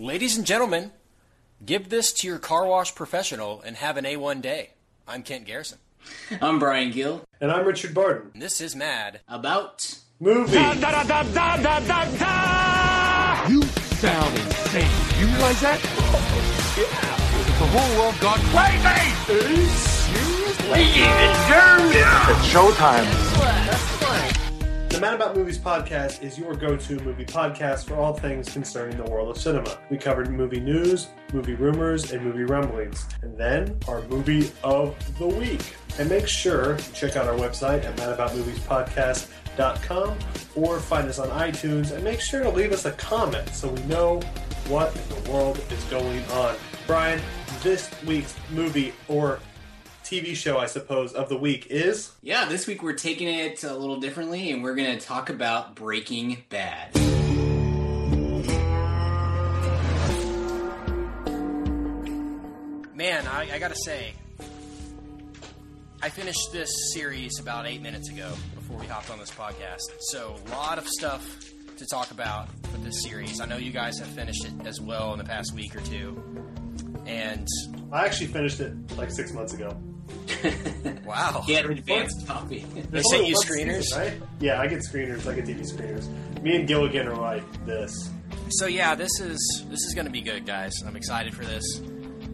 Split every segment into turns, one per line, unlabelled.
Ladies and gentlemen, give this to your car wash professional and have an A1 day. I'm Kent Garrison.
I'm Brian Gill.
And I'm Richard Barton.
And this is Mad.
About
Movie.
You sound insane. You realize that? Yeah. The whole world gone crazy! Are you serious? Ladies and germs! It's showtime.
Mad About Movies podcast is your go-to movie podcast for all things concerning the world of cinema. We covered movie news, movie rumors, and movie rumblings, and then our movie of the week. And make sure to check out our website at madaboutmoviespodcast.com or find us on iTunes and make sure to leave us a comment so we know what in the world is going on. Brian, this week's movie or TV show, I suppose, of the week is
yeah. This week we're taking it a little differently, and we're going to talk about Breaking Bad.
Man, I, I gotta say, I finished this series about eight minutes ago before we hopped on this podcast. So, a lot of stuff to talk about with this series. I know you guys have finished it as well in the past week or two. And
I actually finished it like six months ago.
wow,
He had an advanced copy.
they sent you screeners.
season, right? Yeah, I get screeners. I get TV screeners. Me and Gilligan are like this.
So yeah, this is this is going to be good, guys. I'm excited for this.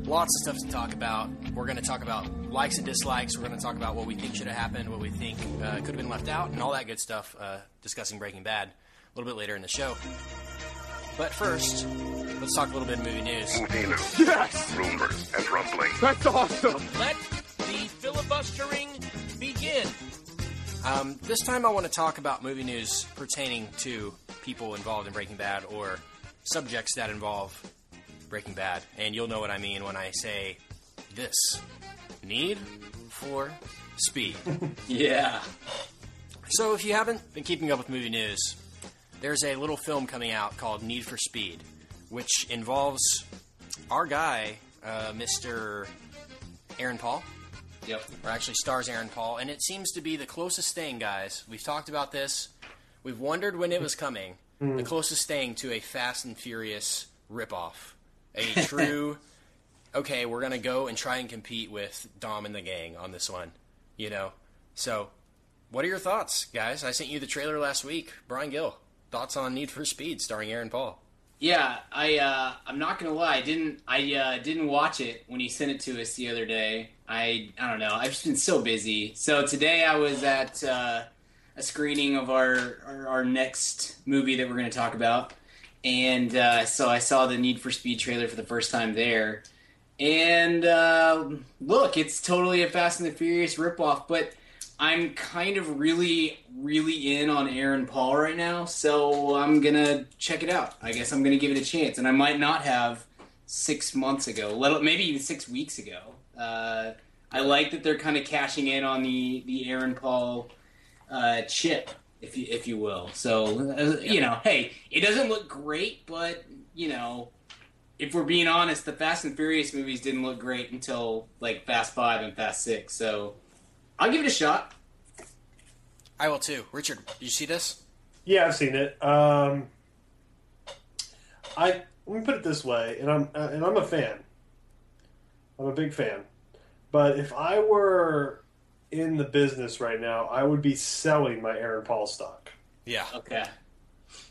Lots of stuff to talk about. We're going to talk about likes and dislikes. We're going to talk about what we think should have happened, what we think uh, could have been left out, and all that good stuff. Uh, discussing Breaking Bad a little bit later in the show. But first, let's talk a little bit of movie news.
Movie news,
Yes!
rumors, and rumbling.
That's awesome!
Let the filibustering begin.
Um, this time, I want to talk about movie news pertaining to people involved in Breaking Bad or subjects that involve Breaking Bad. And you'll know what I mean when I say this Need for Speed.
yeah.
so, if you haven't been keeping up with movie news, there's a little film coming out called Need for Speed, which involves our guy, uh, Mr. Aaron Paul
Yep.
or actually stars Aaron Paul, and it seems to be the closest thing, guys. We've talked about this. We've wondered when it was coming. The closest thing to a Fast and Furious ripoff, a true. okay, we're gonna go and try and compete with Dom and the gang on this one. You know, so what are your thoughts, guys? I sent you the trailer last week. Brian Gill, thoughts on Need for Speed, starring Aaron Paul.
Yeah, I uh, I'm not gonna lie. I didn't I uh, didn't watch it when he sent it to us the other day. I I don't know. I've just been so busy. So today I was at uh, a screening of our, our our next movie that we're gonna talk about, and uh, so I saw the Need for Speed trailer for the first time there. And uh, look, it's totally a Fast and the Furious ripoff, but I'm kind of really, really in on Aaron Paul right now, so I'm gonna check it out. I guess I'm gonna give it a chance, and I might not have six months ago, let maybe even six weeks ago. Uh, I like that they're kind of cashing in on the the Aaron Paul uh, chip, if you if you will. So uh, you know, hey, it doesn't look great, but you know, if we're being honest, the Fast and Furious movies didn't look great until like Fast Five and Fast Six. So I'll give it a shot.
I will too. Richard, did you see this?
Yeah, I've seen it. Um, I let me put it this way, and I'm uh, and I'm a fan. I'm a big fan. But if I were in the business right now, I would be selling my Aaron Paul stock.
Yeah.
Okay.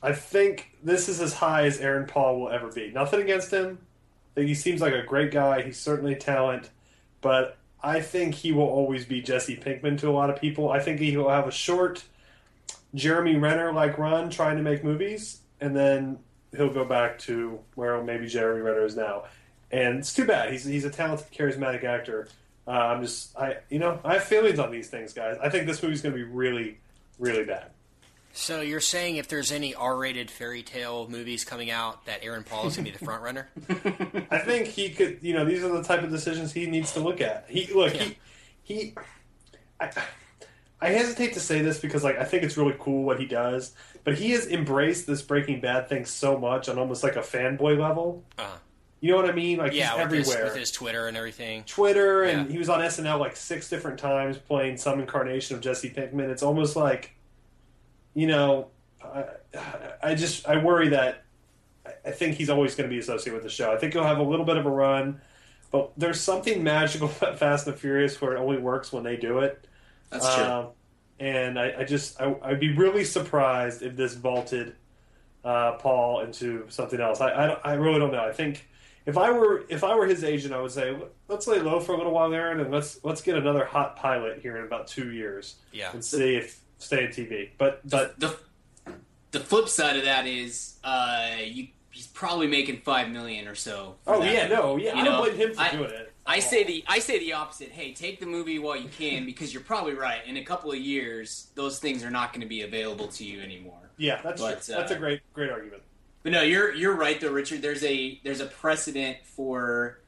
I think this is as high as Aaron Paul will ever be. Nothing against him. I think he seems like a great guy. He's certainly a talent, but I think he will always be Jesse Pinkman to a lot of people. I think he will have a short Jeremy Renner like run trying to make movies, and then he'll go back to where maybe Jeremy Renner is now. And it's too bad. He's he's a talented, charismatic actor. Uh, I'm just I you know I have feelings on these things, guys. I think this movie's going to be really, really bad.
So you're saying if there's any R-rated fairy tale movies coming out, that Aaron Paul is going to be the front runner?
I think he could. You know, these are the type of decisions he needs to look at. He look
Yeah.
he he. I, I hesitate to say this because like I think it's really cool what he does, but he has embraced this Breaking Bad thing so much on almost like a fanboy level.
Uh-huh.
You know what I mean? Like
Yeah,
he's
with his,
everywhere.
with his Twitter and everything.
Twitter and
Yeah.
he was on SNL like six different times playing some incarnation of Jesse Pinkman. It's almost like, you know, I, I just I worry that I think he's always going to be associated with the show. I think he'll have a little bit of a run, but there's something magical about Fast and Furious where it only works when they do it.
That's true.
Um, and I, I just I, I'd be really surprised if this vaulted uh, Paul into something else. I, I, I really don't know. I think if I were if I were his agent, I would say let's lay low for a little while, Aaron, and let's let's get another hot pilot here in about two years
Yeah.
and see if stay in TV. But but
the the flip side of that is uh, you, he's probably making five million or so.
oh
that
yeah, no, yeah,
you
I
know?
don't blame him for
I-
doing it.
I say the I say the opposite. Hey, take the movie while you can because you're probably right. In a couple of years, those things are not going to be available to you anymore.
yeah, that's
but,
true. that's a
uh,
great great argument.
But no, you're you're right though, Richard. There's a there's a precedent for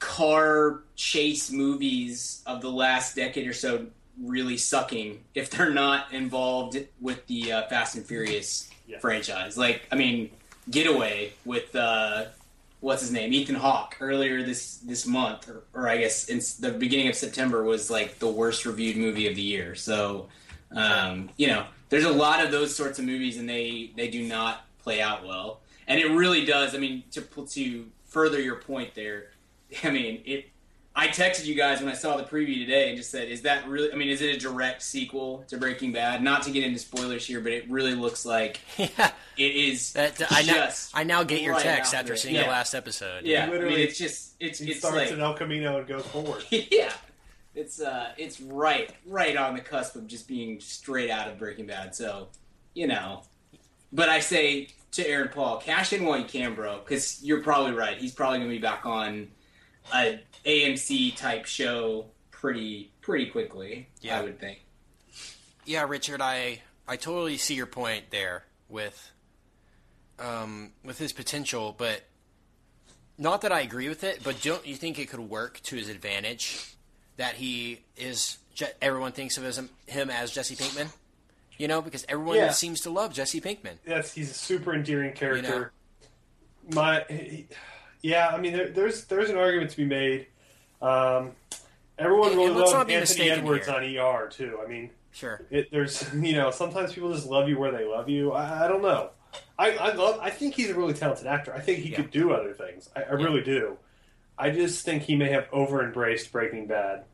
car chase movies of the last decade or so really sucking if they're not involved with the uh, Fast and Furious
Yeah.
franchise. Like, I mean, Getaway with uh, what's his name, Ethan Hawke, earlier this this month, or, or I guess in the beginning of September was like the worst reviewed movie of the year. So, um, you know, there's a lot of those sorts of movies, and they they do not play out well. And it really does. I mean, to to further your point there, I mean it. I texted you guys when I saw the preview today and just said, "Is that really? I mean, is it a direct sequel to Breaking Bad? Not to get into spoilers here, but it really looks like
yeah.
it is.
That, I now I now get your text after seeing
Yeah.
the last episode.
Yeah, I mean,
Literally,
it's just it's
He
it's
starts
like
in El Camino and goes forward.
yeah, it's uh it's right right on the cusp of just being straight out of Breaking Bad. So you know, but I say to Aaron Paul, cash in while you can, bro, because you're probably right. He's probably gonna be back on a AMC type show pretty pretty quickly.
Yeah.
I would think.
Yeah, Richard, I I totally see your point there with um with his potential, but not that I agree with it, but don't you think it could work to his advantage that he is Je- everyone thinks of as him as Jesse Pinkman? You know, because everyone
Yeah.
seems to love Jesse Pinkman.
Yes, he's a super endearing character. My, he- yeah, I mean, there, there's there's an argument to be made. Um, everyone really
and let's
loved
not be
Anthony Edwards
here.
on ER too. I mean,
Sure.
it, there's you know sometimes people just love you where they love you. I, I don't know. I, I love. I think he's a really talented actor. I think he
Yeah.
could do other things. I, I really do. I just think he may have over embraced Breaking Bad.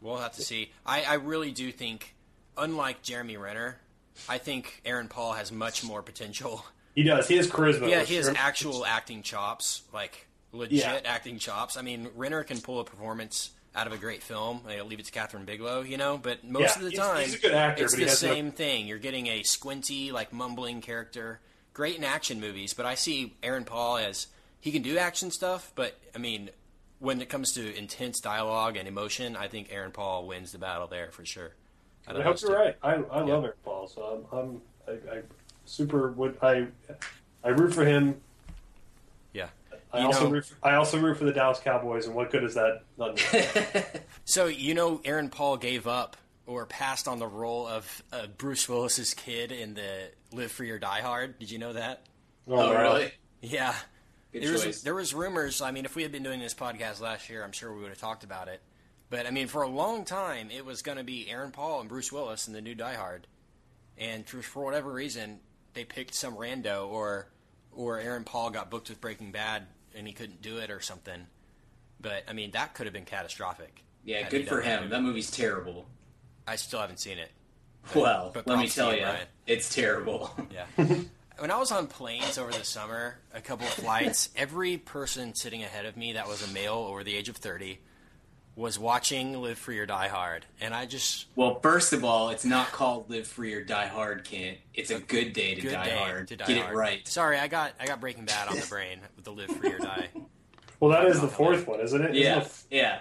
We'll have to see. I, I really do think, unlike Jeremy Renner, I think Aaron Paul has much more potential.
He does. He has charisma.
Yeah, he has
sure.
actual acting chops, like legit
Yeah.
acting chops. I mean, Renner can pull a performance out of a great film. I leave it to Kathryn Bigelow, you know. But most
Yeah,
of the time,
he's a good actor,
it's
but
the
has no-
same thing. You're getting a squinty, like mumbling character. Great in action movies, but I see Aaron Paul as he can do action stuff. But I mean, when it comes to intense dialogue and emotion, I think Aaron Paul wins the battle there for sure. out
I hope you're right. I, I love Aaron Paul, so I'm, I'm I, I super would I I root for him.
Yeah.
I
You
also
know-
root for, I also root for the Dallas Cowboys, and what good is that? None.
So you know, Aaron Paul gave up or passed on the role of uh, Bruce Willis's kid in the Live Free or Die Hard. Did you know that?
Oh,
wow.
really?
Yeah.
Good
there
choice.
was there was rumors. I mean, if we had been doing this podcast last year, I'm sure we would have talked about it. But I mean, for a long time, it was going to be Aaron Paul and Bruce Willis in the new Die Hard, and for, for whatever reason, they picked some rando or or Aaron Paul got booked with Breaking Bad and he couldn't do it or something. But I mean, that could have been catastrophic.
yeah, good for
that
him. That movie's terrible.
I still haven't seen it.
Well,
but
let me tell
you, Brian.
it's terrible.
Yeah. when I was on planes over the summer, a couple of flights, every person sitting ahead of me that was a male over the age of 30 was watching Live Free or Die Hard. And I just,
Well, first of all, it's not called Live Free or Die Hard, Kent. It's a good day to
good
die
day
hard.
to die
Get
hard.
it right.
Sorry, I got I got Breaking Bad on the brain with the Live Free or Die.
Well, that is the fourth one, isn't it? Isn't
Yeah,
it-
yeah,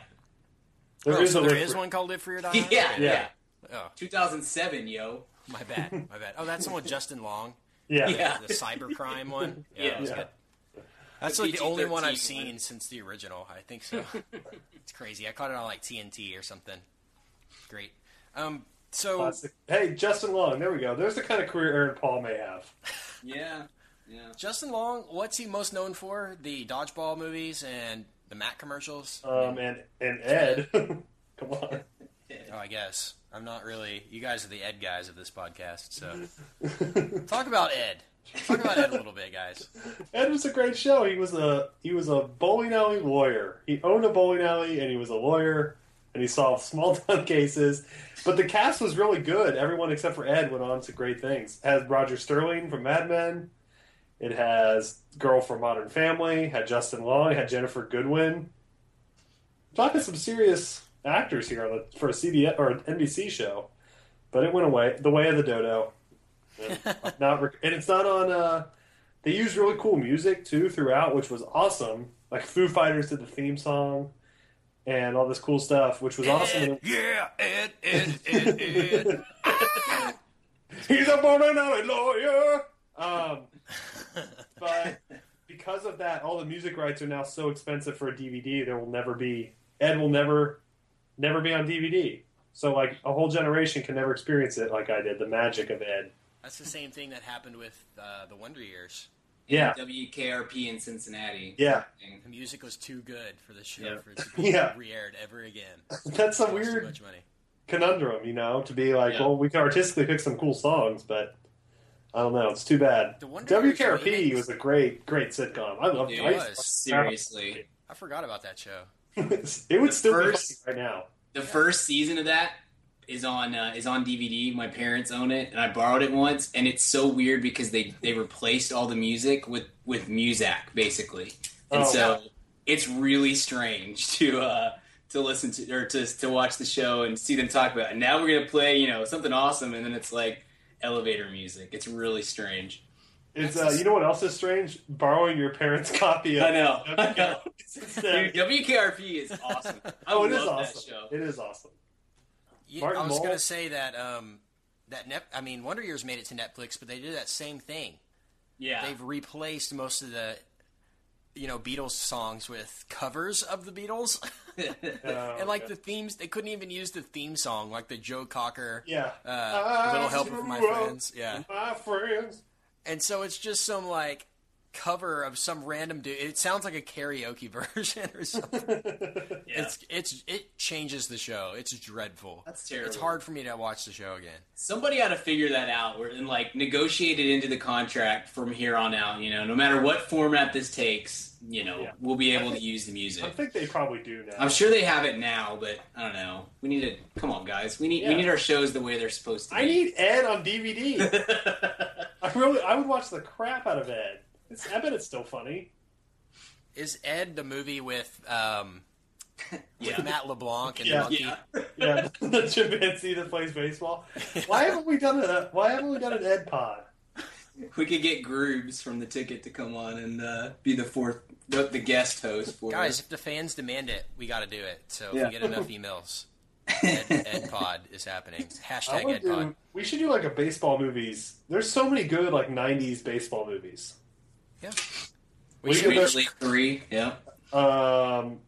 there
oh,
is
so
a
there
Live
is
Free-
one called Live Free or Die
yeah,
Hard?
yeah,
Yeah.
Oh,
2007, yo.
my bad. My bad. Oh, that's the one with Justin Long.
Yeah.
Yeah.
The cybercrime one. Yeah,
Yeah.
that was
Yeah.
good. That's
The
like the only one I've seen
one.
since the original. I think so. it's crazy. I caught it on like TNT or something. Great. Um. So
Classic. Hey, Justin Long. There we go. There's the kind of career Aaron Paul may have.
Yeah, yeah.
Justin Long, what's he most known for? The dodgeball movies and the Mac commercials.
Um, and and Ed. Come on.
Oh, I guess I'm not really. You guys are the Ed guys of this podcast. So talk about Ed. Talk about Ed a little bit, guys.
Ed was a great show. He was a he was a bowling alley lawyer. He owned a bowling alley and he was a lawyer and he solved small town cases. But the cast was really good. Everyone except for Ed went on to great things. It has Roger Sterling from Mad Men. It has Girl from Modern Family. Had Justin Long. Had Ginnifer Goodwin. talking some serious actors here for a CBS or an NBC show. But it went away. The Way of the Dodo. And not rec- and it's not on. Uh, they used really cool music too throughout, which was awesome. Like Foo Fighters did the theme song and all this cool stuff, which was awesome.
Ed, yeah, Ed, Ed, Ed, Ed.
He's a bowling alley lawyer. Um, but because of that, all the music rights are now so expensive for a DVD. There will never be Ed will never, never be on DVD. So like a whole generation can never experience it like I did. The magic of Ed.
That's the same thing that happened with uh, the Wonder Years.
Yeah.
WKRP in Cincinnati.
Yeah,
The music was too good for the show
Yeah.
for it to be
Yeah.
re-aired ever again.
that's a weird
much money.
conundrum, you know, to be like,
Yeah.
well, we can artistically pick some cool songs, but I don't know. It's too bad.
The Wonder
WKRP
remake-
was a great, great sitcom. I love
It
I used to
was.
watch
Seriously.
I forgot about that show.
it would
The
still
first-
be right now.
The first season of that is on uh, is on DVD. My parents own it, and I borrowed it once. And it's so weird because they they replaced all the music with with Muzak basically, and
Oh,
so it's really strange to uh, to listen to or to to watch the show and see them talk about. it. And now we're gonna play you know something awesome, and then it's like elevator music. It's really strange.
It's uh, you know what else is strange? Borrowing your parents' copy. Of
I know. I know. Dude, WKRP is awesome. I
Oh, it
love
is
that
awesome.
show.
It is awesome.
Yeah,
Martin
I was going to say that um, that Net- I mean, Wonder Years made it to Netflix, but they did that same thing.
Yeah.
They've replaced most of the you know Beatles songs with covers of the Beatles,
Oh,
and like
okay.
the themes. They couldn't even use the theme song, like the Joe Cocker.
yeah,
Uh, little
I
helper from my friends. Yeah.
My friends.
And so it's just some like cover of some random dude. It sounds like a karaoke version or something. It's it's it changes the show. It's dreadful.
That's terrible.
It's hard for me to watch the show again.
Somebody ought to figure that out and like negotiate it into the contract from here on out. You know, no matter what format this takes, you know,
Yeah.
we'll be able to use the music.
I think they probably do now.
I'm sure they have it now, but I don't know. We need to come on, guys. We need
Yeah.
we need our shows the way they're supposed to.
I
be.
need Ed on DVD. I really, I would watch the crap out of Ed. It's, I bet it's still funny.
Is Ed the movie with um
yeah.
with Matt LeBlanc and
Yeah.
Lucky?
Yeah.
Yeah, the chimpanzee that plays baseball. Why haven't we done a Why haven't we done an Ed pod?
We could get Groobs from the ticket to come on and uh, be the fourth, the, the guest host for
Guys, if the fans demand it, we got to do it. So if
Yeah.
we get enough emails, Ed, Ed Pod is happening.
I
Hashtag Ed Pod.
we should do like a baseball movies. There's so many good like '90s baseball movies.
Yeah.
We
We
should
should,
do-
League Three. Yeah.
Um,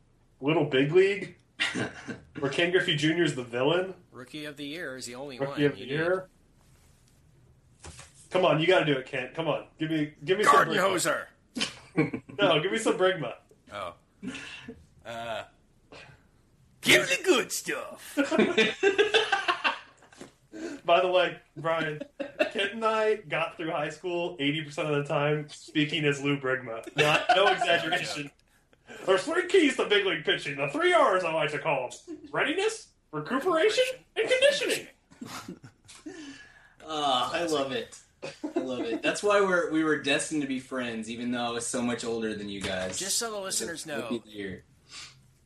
Little Big League, where Ken Griffey Jr. is the villain,
Rookie of the Year is the only one.
rookie of the
you need.
year. Come on, you got to do it, Kent. Come on, give me, give me some
Garden
Brickma.
hoser.
No, give me some Brickma.
Oh. Uh, give me the good stuff.
By the way, Brian, Kent and I got through high school 80% of the time speaking as Lou Brickma. Not, no exaggeration. There's three keys to big league pitching. The three R's I like to call them. Readiness, recuperation, and conditioning.
Oh, I love it. I love it. That's why we're we were destined to be friends, even though I was so much older than you guys.
Just so the listeners know,
Rookie of the year.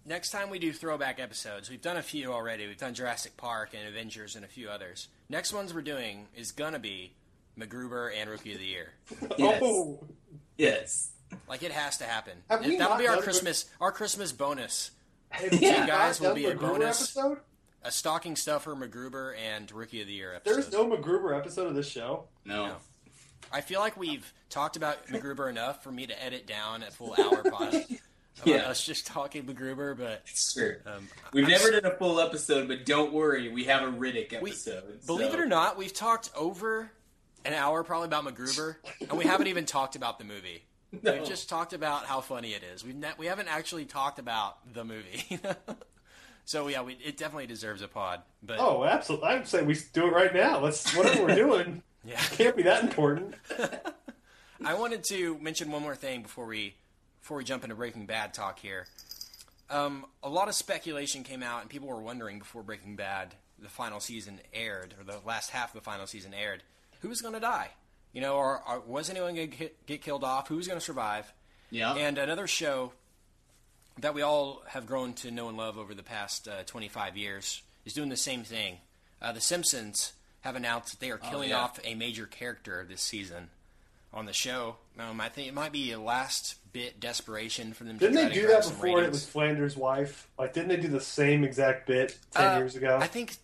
Next time we do throwback episodes, we've done a few already. We've done Jurassic Park and Avengers and a few others. Next ones we're doing is gonna be MacGruber and Rookie of the Year.
Yes.
Oh,
Yes.
Like it has to happen.
Have we
That'll
not
be our
done
Christmas our Christmas bonus.
have
Yeah.
you
guys will be
done
a
MacGruber
bonus.
Episode?
A stocking stuffer, MacGruber, and Rookie of the Year episodes.
There's no MacGruber episode of this show.
No.
No. I feel like we've talked about MacGruber enough for me to edit down a full hour pod. About
Yeah.
us just talking MacGruber, but
Sure.
um,
We've
I'm
never
s-
done a full episode, but don't worry, we have a Riddick
We-
episode.
Believe
so-
it or not, we've talked over an hour probably about MacGruber, and we haven't even talked about the movie.
No.
We've just talked about how funny it is. We've ne- we haven't actually talked about the movie. so yeah, we, it definitely deserves a pod. But
Oh, absolutely. I'd say we do it right now. Let's whatever we're doing
yeah,
can't be that important.
I wanted to mention one more thing before we before we jump into Breaking Bad talk here. Um, a lot of speculation came out, and people were wondering before Breaking Bad, the final season aired, or the last half of the final season aired, who was going to die? You know, or, or was anyone going to get, killed off? Who was going to survive?
Yeah.
And another show that we all have grown to know and love over the past uh, 25 years is doing the same thing. Uh, the Simpsons have announced that they are killing
yeah.
off a major character this season on the show. Um, I think it might be a last bit desperation for them.
Didn't
to try
they
to
do
grab
that before? It was Flanders' wife. Like, didn't they do the same exact bit ten
Uh,
years ago?
I think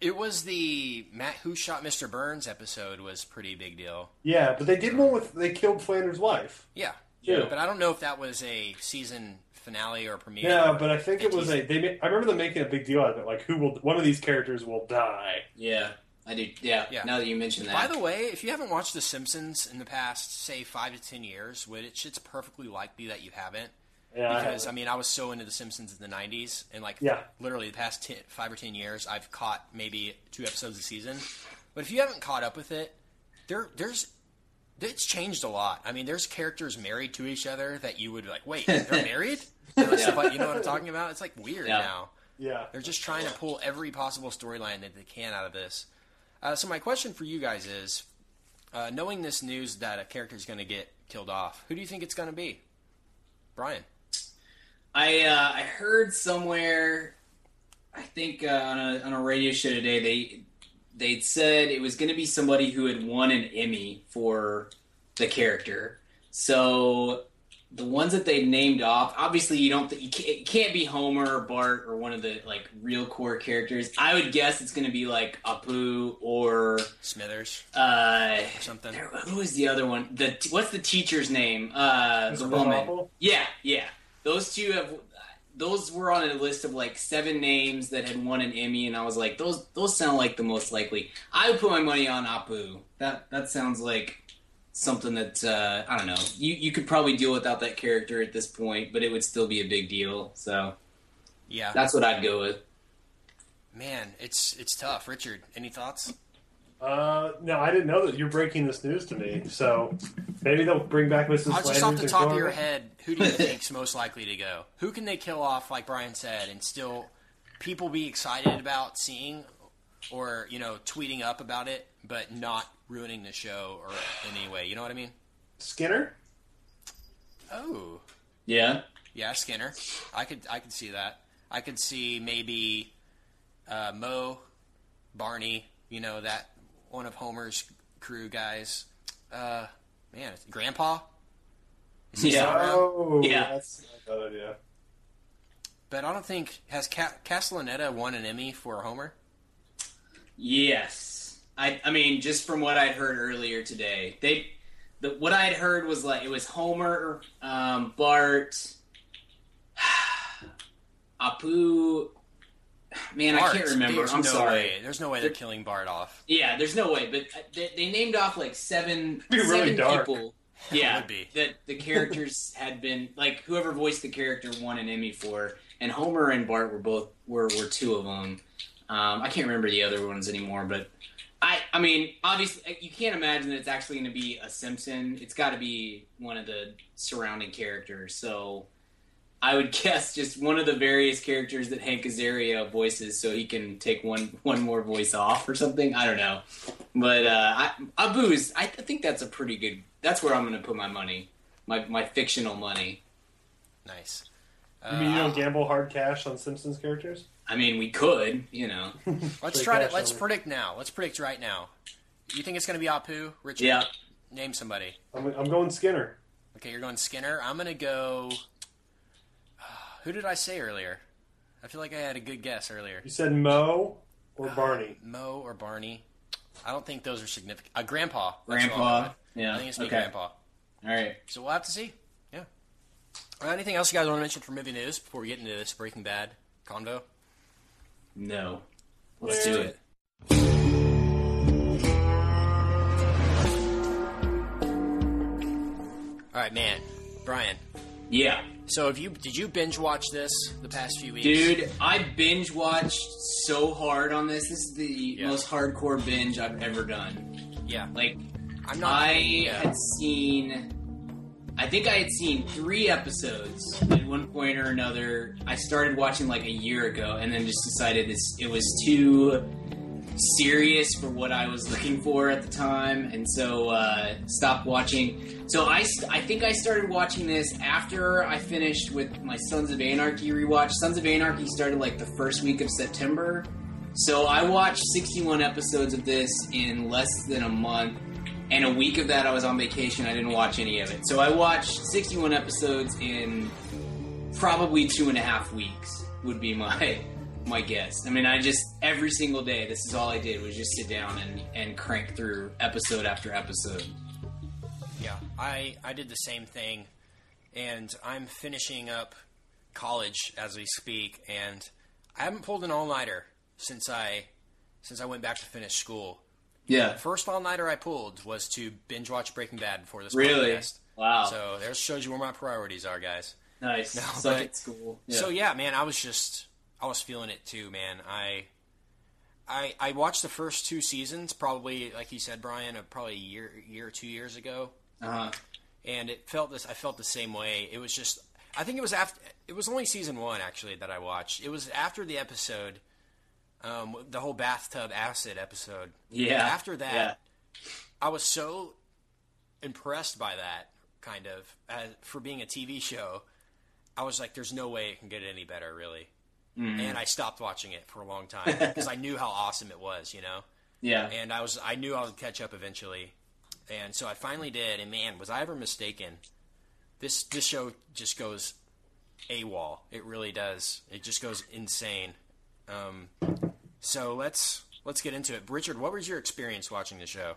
it was the Matt Who Shot Mr. Burns episode was pretty big deal.
yeah, but they did one with they killed Flanders' wife.
Yeah,
Yeah.
but I don't know if that was a season finale or premiere.
Yeah, but I think it was a. They. ma- I remember them making a big deal out of it. Like, who will? One of these characters will die.
Yeah, I do. Yeah.
Yeah.
Now that you mention that.
By the way, if you haven't watched The Simpsons in the past, say five to ten years, which it's perfectly likely that you haven't,
Yeah,
because I,
haven't.
mean, I was so into The Simpsons in the '90s, and like
Yeah.
literally the past 10, five or ten years, I've caught maybe two episodes a season. But if you haven't caught up with it, there there's it's changed a lot. I mean, there's characters married to each other that you would be like, wait, they're married? You know, you know what I'm talking about? It's like weird
Yeah.
now.
yeah.
They're just trying to pull every possible storyline that they can out of this. Uh, so my question for you guys is, uh, knowing this news that a character is going to get killed off, who do you think it's going to be? Brian.
I uh, I heard somewhere, I think uh, on a on a radio show today they they said it was going to be somebody who had won an Emmy for the character. So the ones that they named off, obviously you don't you can't, it can't be Homer or Bart or one of the like real core characters. I would guess it's going to be like Apu or
Smithers
uh,
or something.
there- who is the other one? The what's the teacher's name? Uh,
Mr.
the woman.
Apple?
Yeah, yeah. Those two have. Those were on a list of like seven names that had won an Emmy, and I was like, those those sound like the most likely. I would put my money on Apu. That that sounds like something that uh, I don't know. You you could probably deal without that character at this point, but it would still be a big deal. So
Yeah,
that's what I'd go with.
man, it's it's tough. Richard, any thoughts?
Uh, no, I didn't know that you're breaking this news to me. So maybe they'll bring back Mrs.
Uh, just
Flanders
off the top of
Cora.
your head, who do you think's most likely to go? Who can they kill off, like Brian said, and still people be excited about seeing, or you know, tweeting up about it, but not ruining the show or in any way? You know what I mean?
Skinner.
Oh,
Yeah.
yeah, Skinner. I could I could see that. I could see maybe uh, Moe, Barney. You know that one of Homer's crew guys. Uh, man, Grandpa. Is he
Yeah.
Oh,
Yeah.
that's a bad idea.
But I don't think has Ca- Castellaneta won an Emmy for Homer.
Yes, I. I mean, just from what I'd heard earlier today, they, the what I'd heard was like it was Homer, um, Bart, Apu. Man, I can't remember.
there's
I'm
no
sorry.
way. There's no way they're killing Bart off.
Yeah, there's no way. But uh, they, they named off like seven,
be really
seven
dark.
people. Yeah,
would be.
that the characters had been like whoever voiced the character won an Emmy for, and Homer and Bart were both were were two of them. Um, I can't remember the other ones anymore, but I I mean obviously you can't imagine that it's actually going to be a Simpson. It's got to be one of the surrounding characters. So I would guess just one of the various characters that Hank Azaria voices, so he can take one one more voice off or something. I don't know, but uh, I, Apu's. I think that's a pretty good. That's where I'm going to put my money, my my fictional money.
Nice.
You mean you
Uh,
don't gamble hard cash on Simpsons characters?
I mean, we could, you know.
let's try to let's predict now. Let's predict right now. You think it's going to be Apu? Richard?
Yeah.
Name somebody.
I'm, I'm going Skinner.
Okay, you're going Skinner. I'm going to go. Who did I say earlier? I feel like I had a good guess earlier.
You said Moe or Barney.
Moe or Barney. I don't think those are significant. Uh, Grandpa. That's what I'll go
Grandpa. Yeah.
I think it's me,
okay.
Grandpa.
All right.
So we'll have to see. Yeah. Uh, anything else you guys want to mention for movie news before we get into this Breaking Bad convo?
No. Let's do it.
All right, man, Brian.
Yeah.
So, have you did you binge watch this the past few weeks,
Dude, I binge watched so hard on this. This is the
Yeah.
most hardcore binge I've ever done.
Yeah,
Like,
I'm not.
I
yeah.
had seen. I think I had seen three episodes at one point or another. I started watching like a year ago, and then just decided this it was too serious for what I was looking for at the time, and so uh, stopped watching. So I, I think I started watching this after I finished with my Sons of Anarchy rewatch. Sons of Anarchy started like the first week of September, so I watched 61 episodes of this in less than a month. And a week of that, I was on vacation. I didn't watch any of it. So I watched 61 episodes in probably two and a half weeks. Would be my my guess. I mean, I just every single day. This is all I did was just sit down and and crank through episode after episode.
Yeah, I I did the same thing, and I'm finishing up college as we speak, and I haven't pulled an all nighter since I since I went back to finish school.
Yeah.
The first all nighter I pulled was to binge watch Breaking Bad before this
Really?
podcast.
Wow.
So there shows you where my priorities are, guys.
nice.
No,
Suck
but-
at school.
So yeah, man, I was just I was feeling it too, man. I I I watched the first two seasons, probably like you said, Brian, uh, probably a year year or two years ago,
Uh-huh.
and it felt this. I felt the same way. It was just. I think it was after. It was only season one actually that I watched. It was after the episode, um, the whole bathtub acid episode.
Yeah.
After that,
Yeah.
I was so impressed by that kind of as, for being a TV show. I was like, "There's no way it can get any better, really."
Mm-hmm.
And I stopped watching it for a long time because I knew how awesome it was, you know.
Yeah.
And I was, I knew I would catch up eventually, and so I finally did. And man, was I ever mistaken? This this show just goes AWOL. It really does. It just goes insane. Um, so let's let's get into it. Richard, what was your experience watching the show?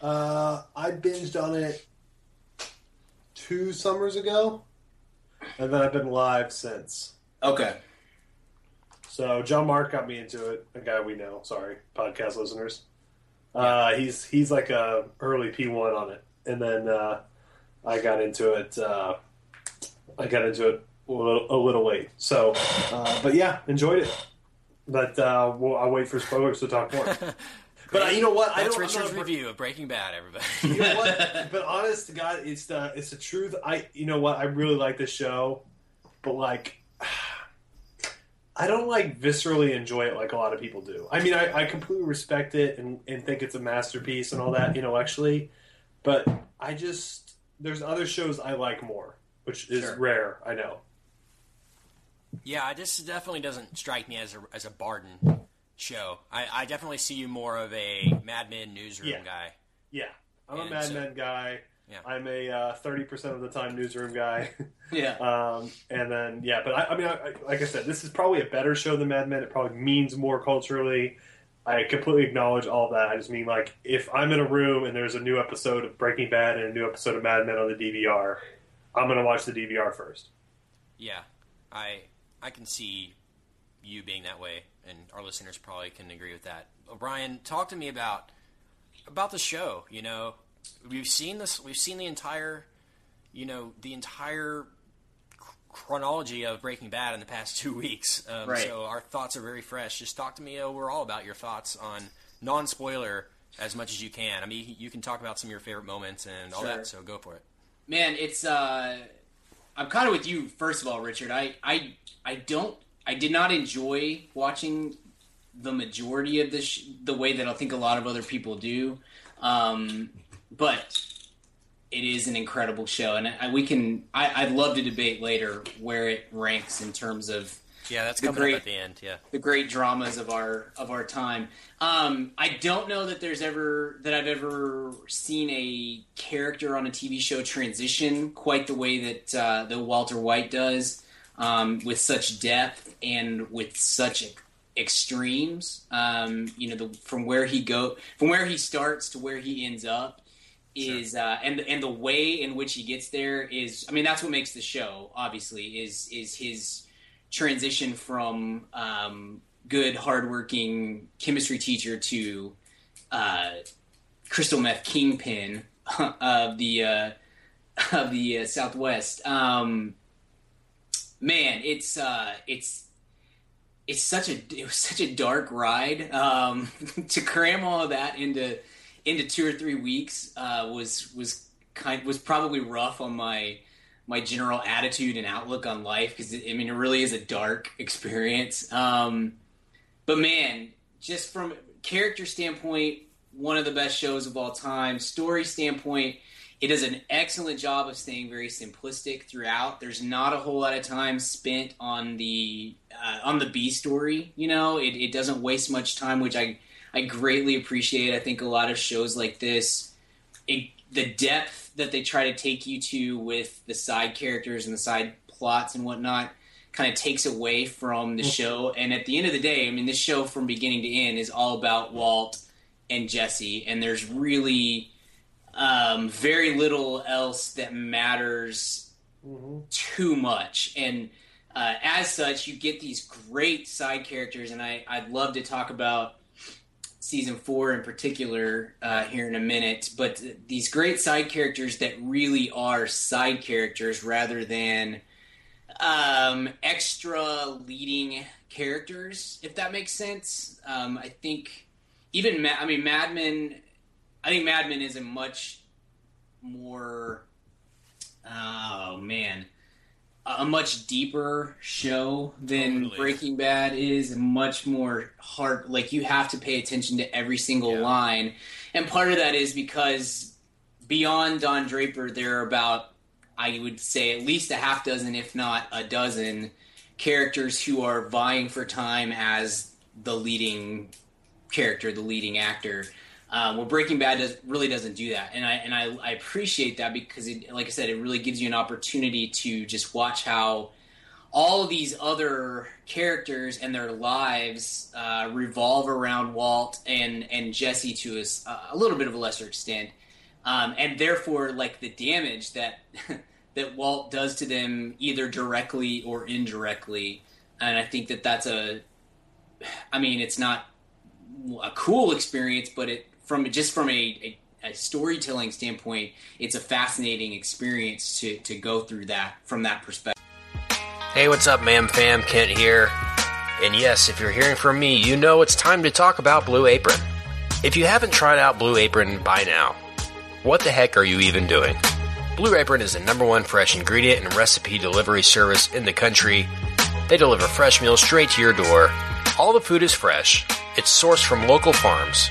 Uh, I binged on it two summers ago, and then I've been live since.
Okay.
So John Mark got me into it, a guy we know. Sorry, podcast listeners. Uh, he's he's like a early P one on it, and then uh, I got into it. Uh, I got into it a little, a little late. So, uh, but yeah, enjoyed it. But uh, well, I'll wait for spoilers to talk more. but uh, you know what? I
That's
don't, I'm
Richard's
not a-
review of Breaking Bad. Everybody.
you know what? But honest to God, it's the it's the truth. I you know what? I really like this show, but like, I don't like viscerally enjoy it like a lot of people do. I mean, I, I completely respect it and, and think it's a masterpiece and all that intellectually, but I just there's other shows I like more, which is
Sure.
rare. I know.
Yeah, this definitely doesn't strike me as a as a Barton show. I, I definitely see you more of a Mad Men newsroom
Yeah.
guy.
Yeah, I'm a
And
Mad
so-
Men guy.
Yeah.
I'm a uh, thirty percent of the time newsroom guy.
Yeah.
Um, and then yeah, but I, I mean, I, I, like I said, this is probably a better show than Mad Men. It probably means more culturally. I completely acknowledge all that. I just mean like if I'm in a room and there's a new episode of Breaking Bad and a new episode of Mad Men on the DVR, I'm gonna watch the DVR first.
Yeah, I I can see you being that way, and our listeners probably can agree with that. O'Brien, talk to me about about the show. You know, we've seen this. We've seen the entire, you know, the entire chronology of Breaking Bad in the past two weeks. Um,
Right.
So our thoughts are very fresh. Just talk to me overall about your thoughts on non-spoiler as much as you can. I mean, you can talk about some of your favorite moments and all
Sure.
that. So go for it.
Man, it's uh I'm kind of with you first of all, Richard. I I I don't I did not enjoy watching the majority of this sh- the way that I think a lot of other people do. Um but it is an incredible show and I, we can I, I'd love to debate later where it ranks in terms of
Yeah, that's
The
coming
great-
up at the end. Yeah.
the great dramas of our of our time. Um, I don't know that there's ever that I've ever seen a character on a TV show transition quite the way that uh, that Walter White does, um, with such depth and with such extremes. Um, you know, the, from where he go from where he starts to where he ends up is uh, and and the way in which he gets there is I mean that's what makes the show obviously is is his transition from um, good hardworking chemistry teacher to uh, crystal meth kingpin of the uh, of the uh, Southwest. Um, man, it's uh, it's it's such a it was such a dark ride um, to cram all of that into into two or three weeks uh, was was kind was probably rough on my my general attitude and outlook on life because I mean it really is a dark experience. Um, but man, just from character standpoint, one of the best shows of all time. Story standpoint, it does an excellent job of staying very simplistic throughout. There's not a whole lot of time spent on the uh, on the B story. You know, it, it doesn't waste much time, which I I greatly appreciate. I think a lot of shows like this, it, the depth that they try to take you to with the side characters and the side plots and whatnot kind of takes away from the show. And at the end of the day, I mean, this show from beginning to end is all about Walt and Jesse, and there's really um, very little else that matters too much. And uh, as such, you get these great side characters, and I, I'd love to talk about season four in particular uh, here in a minute. But these great side characters that really are side characters rather than um, extra leading characters, if that makes sense. Um, I think even Ma- I mean Mad Men. I think Mad Men is a much more oh man a much deeper show than oh,
Totally.
Breaking Bad is, much more hard. Like you have to pay attention to every single
Yeah.
line, and part of that is because beyond Don Draper, there are about I would say at least a half dozen, if not a dozen, characters who are vying for time as the leading character, the leading actor. Um, well, Breaking Bad does, really doesn't do that, and I and I, I appreciate that because, it, like I said, it really gives you an opportunity to just watch how all of these other characters and their lives uh, revolve around Walt and and Jesse to a little bit of a lesser extent, um, and therefore, like the damage that that Walt does to them, either directly or indirectly, and I think that that's a, I mean, it's not a cool experience, but it from just from a, a, a storytelling standpoint, it's a fascinating experience to to go through that from that perspective.
Hey, what's up, ma'am fam? Kent here. And yes, if you're hearing from me, you know it's time to talk about Blue Apron. If you haven't tried out Blue Apron by now, what the heck are you even doing? Blue Apron is the number one fresh ingredient and recipe delivery service in the country. They deliver fresh meals straight to your door. All the food is fresh, it's sourced from local farms,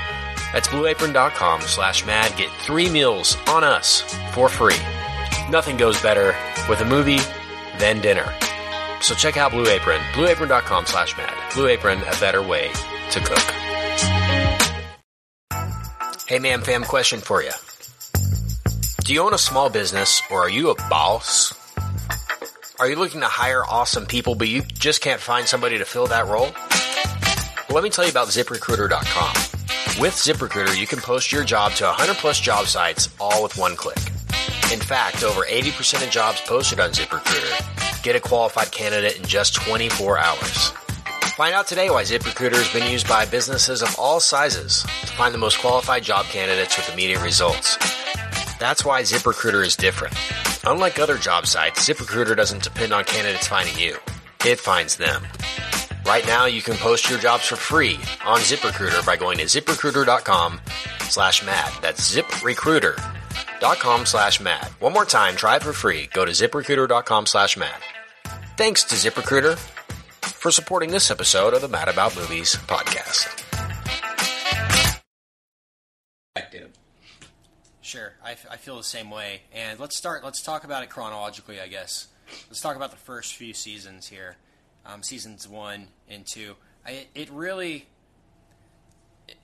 That's blueapron.com slash mad. Get three meals on us for free. Nothing goes better with a movie than dinner. So check out Blue Apron. Blueapron.com slash mad. Blue Apron, a better way to cook. Hey man, fam, question for you. Do you own a small business or are you a boss? Are you looking to hire awesome people but you just can't find somebody to fill that role? Well, let me tell you about ziprecruiter.com. With ZipRecruiter, you can post your job to 100 plus job sites all with one click. In fact, over 80% of jobs posted on ZipRecruiter get a qualified candidate in just 24 hours. Find out today why ZipRecruiter has been used by businesses of all sizes to find the most qualified job candidates with immediate results. That's why ZipRecruiter is different. Unlike other job sites, ZipRecruiter doesn't depend on candidates finding you. It finds them. Right now, you can post your jobs for free on ZipRecruiter by going to ziprecruiter.com slash mad. That's ziprecruiter.com slash mad. One more time, try it for free. Go to ziprecruiter.com slash mad. Thanks to ZipRecruiter for supporting this episode of the Mad About Movies podcast.
Perspective.
Sure, I, f- I feel the same way. And let's start. Let's talk about it chronologically, I guess. Let's talk about the first few seasons here, um, seasons one and two. I, it really,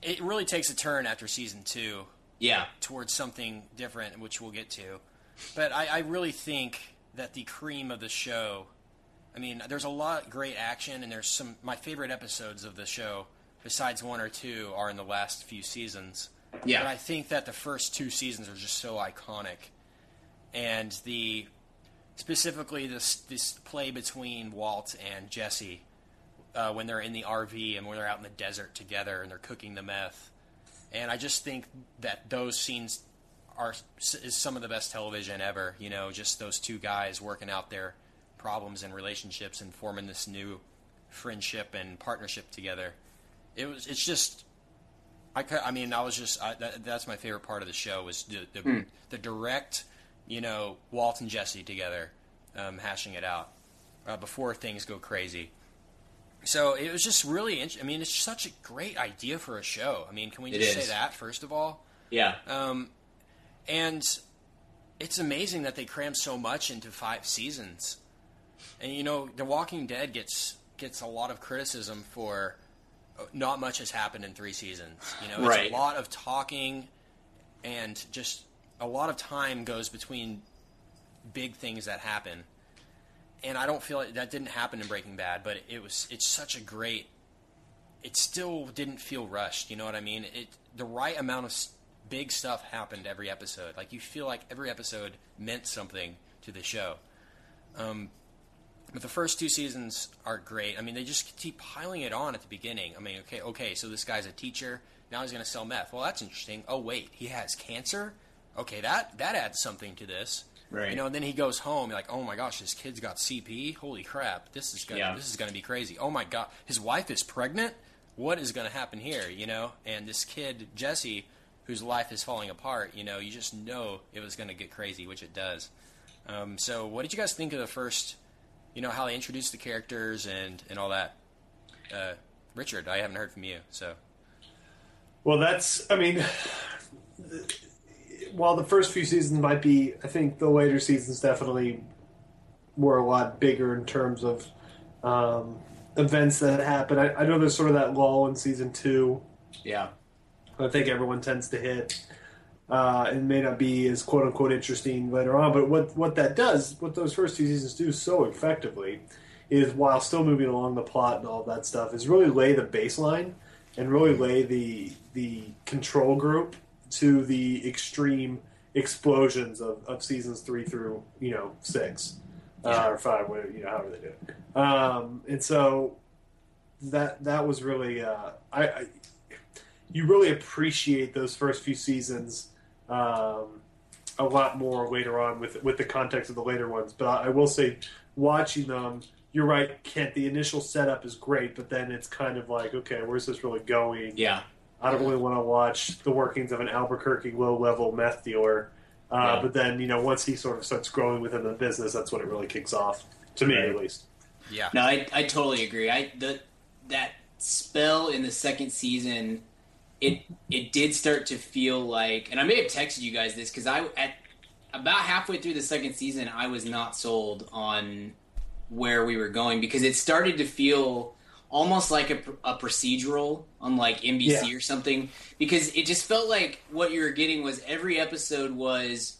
it really takes a turn after season two
Yeah,
towards something different, which we'll get to. But I, I really think that the cream of the show. I mean, there's a lot of great action, and there's some. My favorite episodes of the show, besides one or two, are in the last few seasons.
Yeah.
But I think that the first two seasons are just so iconic, and the specifically this this play between Walt and Jesse uh, when they're in the RV and when they're out in the desert together and they're cooking the meth, and I just think that those scenes are is some of the best television ever. You know, just those two guys working out their problems and relationships and forming this new friendship and partnership together. It was. It's just. I, I mean, I was just. I, that, that's my favorite part of the show was the the, the direct, you know, Walt and Jesse together, um, hashing it out uh, before things go crazy. So it was just really. int- I mean, it's such a great idea for a show. I mean, can we just say that first of all?
Yeah.
Um, and it's amazing that they crammed so much into five seasons. And you know, The Walking Dead gets gets a lot of criticism for uh, not much has happened in three seasons. You know, it's
Right.
a lot of talking and just a lot of time goes between big things that happen. And I don't feel like that didn't happen in Breaking Bad, but it was it's such a great it still didn't feel rushed. You know what I mean? It the right amount of big stuff happened every episode. Like you feel like every episode meant something to the show. Um, but the first two seasons are great. I mean, they just keep piling it on at the beginning. I mean, okay, okay, so this guy's a teacher. Now he's going to sell meth. Well, that's interesting. Oh wait, he has cancer. Okay, that that adds something to this.
Right.
You know, and then he goes home. Like, oh my gosh, this kid's got CP. Holy crap, this is gonna
Yeah.
this is gonna be crazy. Oh my god, his wife is pregnant. What is gonna happen here? You know, and this kid Jesse, whose life is falling apart. You know, you just know it was gonna get crazy, which it does. Um, so, what did you guys think of the first? You know, how they introduced the characters and and all that. Uh, Richard, I haven't heard from you, so
Well, that's. I mean, while the first few seasons might be, I think the later seasons definitely were a lot bigger in terms of um, events that happen. I, I know there's sort of that lull in season two.
Yeah.
I think everyone tends to hit. Uh, it may not be as quote unquote interesting later on, but what what that does, what those first two seasons do so effectively, is while still moving along the plot and all that stuff, is really lay the baseline and really lay the the control group to the extreme explosions of, of seasons three through you know six uh, or five, whatever you know however they do it. Um, and so that that was really uh, I, I you really appreciate those first few seasons um, a lot more later on with with the context of the later ones. But I, I will say, watching them, you're right, Kent. The initial setup is great, but then it's kind of like, okay, where's this really going?
Yeah.
I don't really want to watch the workings of an Albuquerque low level meth dealer. Uh,
Yeah.
But then, you know, once he sort of starts growing within the business, that's when it really kicks off. To me,
Right.
at least.
yeah,
No, I, I totally agree. I the that spell in the second season, it it did start to feel like, and I may have texted you guys this because I at about halfway through the second season, I was not sold on where we were going because it started to feel almost like a, a procedural on like NBC
Yeah.
or something because it just felt like what you were getting was every episode was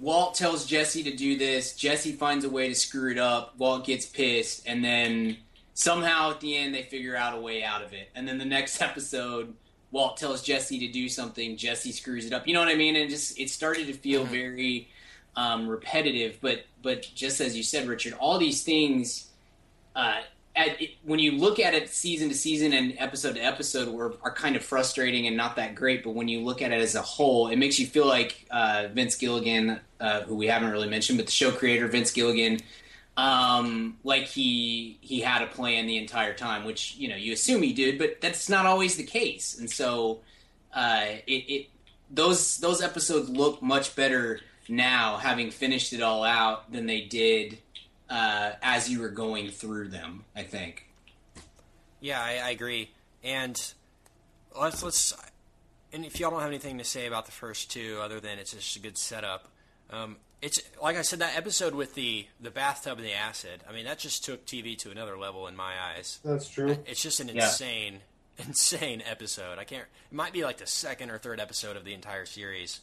Walt tells Jesse to do this. Jesse finds a way to screw it up. Walt gets pissed, and then somehow at the end they figure out a way out of it. And then the next episode, Walt tells Jesse to do something. Jesse screws it up. You know what I mean? And just it started to feel very um, repetitive. But but just as you said, Richard, all these things. Uh, at, it, when you look at it season to season and episode to episode were, are kind of frustrating and not that great but when you look at it as a whole it makes you feel like uh, vince gilligan uh, who we haven't really mentioned but the show creator vince gilligan um, like he he had a plan the entire time which you know you assume he did but that's not always the case. And so uh, it, it those those episodes look much better now having finished it all out than they did uh, as you were going through them. I think.
Yeah, I, I agree. And let's let's. And if y'all don't have anything to say about the first two, other than it's just a good setup, um, it's like I said that episode with the the bathtub and the acid. I mean, that just took TV to another level in my eyes.
That's true.
It's just an
Yeah.
insane, insane episode. I can't. It might be like the second or third episode of the entire series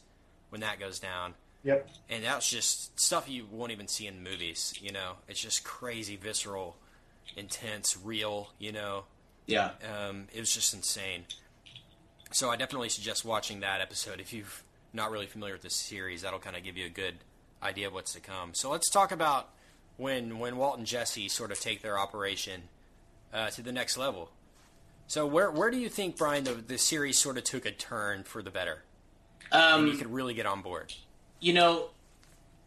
when that goes down.
Yep.
And that's just stuff you won't even see in movies. You know, it's just crazy, visceral, intense, real. You know,
Yeah.
um, it was just insane. So I definitely suggest watching that episode if you're not really familiar with this series. That'll kind of give you a good idea of what's to come. So let's talk about when when Walt and Jesse sort of take their operation uh, to the next level. So where where do you think Brian the the series sort of took a turn for the better? and you
Um,
could really get on board.
You know,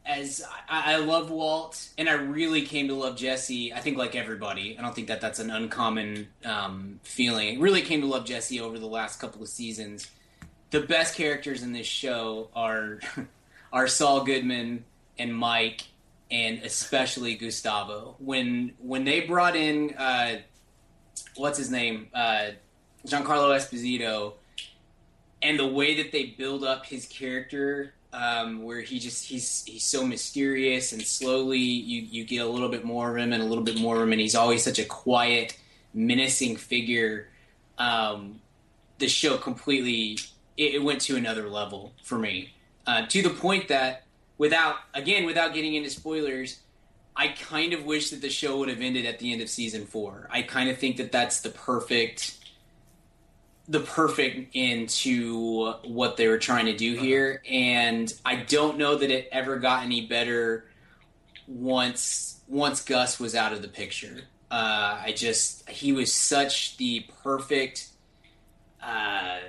as I, I love Walt, and I really came to love Jesse. I think like everybody, I don't think that that's an uncommon um, feeling. Really came to love Jesse over the last couple of seasons. The best characters in this show are are Saul Goodman and Mike, and especially Gustavo. When when they brought in uh, what's his name, uh, Giancarlo Esposito, and the way that they build up his character um, where he just he's he's so mysterious and slowly you you get a little bit more of him and a little bit more of him and he's always such a quiet menacing figure um, the show completely it, it went to another level for me uh, to the point that without again without getting into spoilers I kind of wish that the show would have ended at the end of season four. I kind of think that that's the perfect the perfect into what they were trying to do here. And i don't know that it ever got any better once once gus was out of the picture. Uh, i just he was such the perfect uh,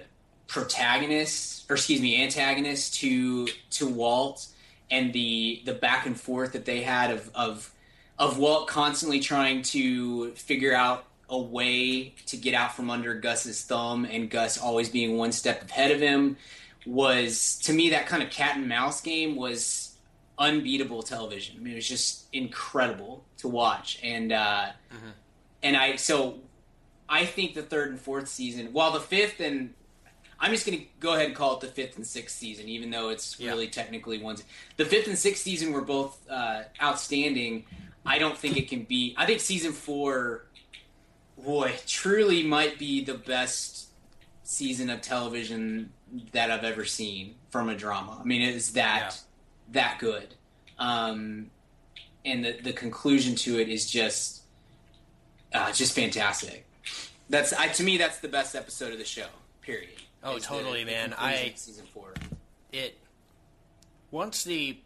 protagonist or excuse me antagonist to to walt and the the back and forth that they had of of of walt constantly trying to figure out a way to get out from under Gus's thumb and Gus always being one step ahead of him was to me that kind of cat and mouse game was unbeatable television. I mean, it was just incredible to watch, and uh, and I so I think the third and fourth season, while the fifth and I'm just going to go ahead and call it the fifth and sixth season, even though it's
Yeah.
really technically one. The fifth and sixth season were both uh, outstanding. I don't think it can be. I think season four, boy, truly might be the best season of television that I've ever seen from a drama. I mean, it is that that good, um, and the the conclusion to it is just uh, just fantastic. That's I, to me that's the best episode of the show. Period.
Oh, totally,
the
man.
conclusion
I-
season four.
it once the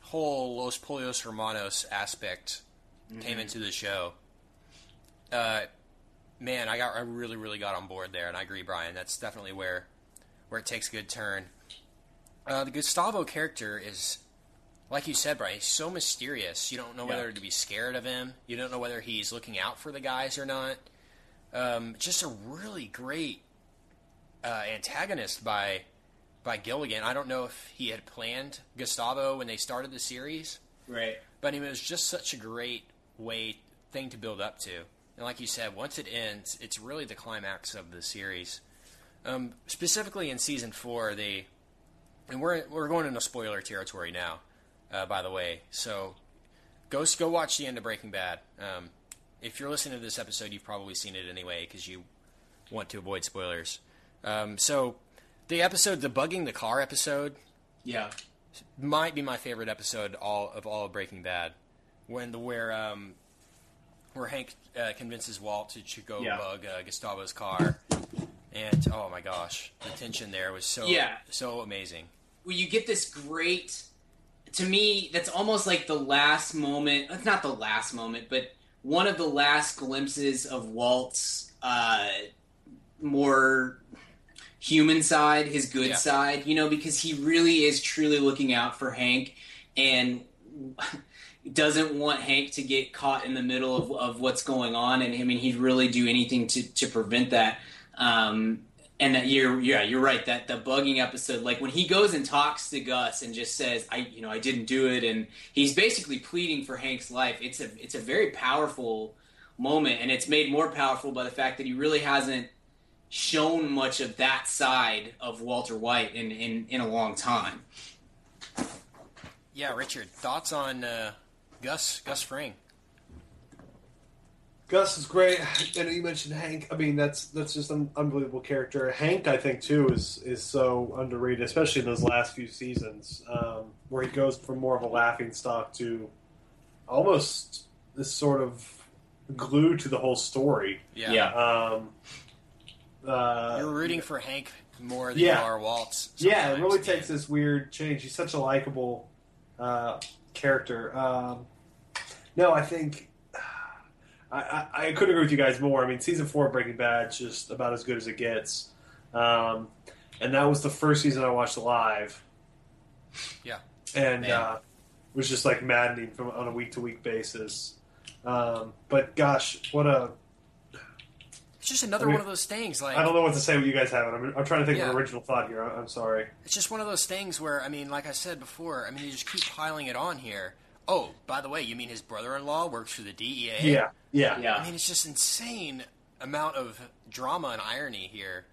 whole Los Pollos Hermanos aspect came into the show, uh, man, I got I really really got on board there, and I agree, Brian. That's definitely where where it takes a good turn. Uh, the Gustavo character is, like you said, Brian. He's so mysterious. You don't know
Yeah.
whether to be scared of him. You don't know whether he's looking out for the guys or not. Um, just a really great uh, antagonist by by Gilligan. I don't know if he had planned Gustavo when they started the series,
Right.
but I mean, it was just such a great way thing to build up to. And like you said, once it ends, it's really the climax of the series. Um, specifically in season four, they and we're we're going into spoiler territory now, uh, by the way. So go go watch the end of Breaking Bad. Um, if you're listening to this episode, you've probably seen it anyway because you want to avoid spoilers. Um, so the episode, the bugging the car episode,
Yeah.
might be my favorite episode all of all of Breaking Bad, when the where um, where Hank uh, convinces Walt to, to go
Yeah.
bug uh, Gustavo's car, and oh my gosh, the tension there was so
Yeah.
so amazing.
Well, you get this great. To me, that's almost like the last moment. It's not the last moment, but one of the last glimpses of Walt's uh, more human side, his good
Yeah.
side. You know, because he really is truly looking out for Hank and doesn't want Hank to get caught in the middle of, of what's going on. And I mean, he'd really do anything to, to prevent that. Um, and that you're yeah you're right that the bugging episode like when he goes and talks to Gus and just says I you know I didn't do it and he's basically pleading for Hank's life it's a it's a very powerful moment and it's made more powerful by the fact that he really hasn't shown much of that side of Walter White in in, in a long time
Yeah, Richard, thoughts on uh, Gus Gus Fring?
Gus is great, and you mentioned Hank. I mean, that's that's just an unbelievable character. Hank, I think, too, is is so underrated, especially in those last few seasons, um, where he goes from more of a laughing stock to almost this sort of glue to the whole story.
Yeah,
Yeah.
Um, Uh,
You're rooting for Hank more than
Yeah.
you are Walt.
yeah, it really
man.
takes this weird change. He's such a likable uh, character. Um, no, I think I, I, I couldn't agree with you guys more. I mean, season four of Breaking Bad is just about as good as it gets, um, and that was the first season I watched live.
Yeah.
and uh, it was just like maddening from on a week to week basis. Um, but gosh, what a
It's just another
I mean,
one of those things. Like
I don't know what to say. What you guys have. I'm, I'm trying to think of an original thought here. I- I'm sorry.
It's just one of those things where, I mean, like I said before, I mean, you just keep piling it on here. Oh, by the way, you mean his brother-in-law works for the DEA?
Yeah, yeah,
Yeah.
I mean, it's just insane amount of drama and irony here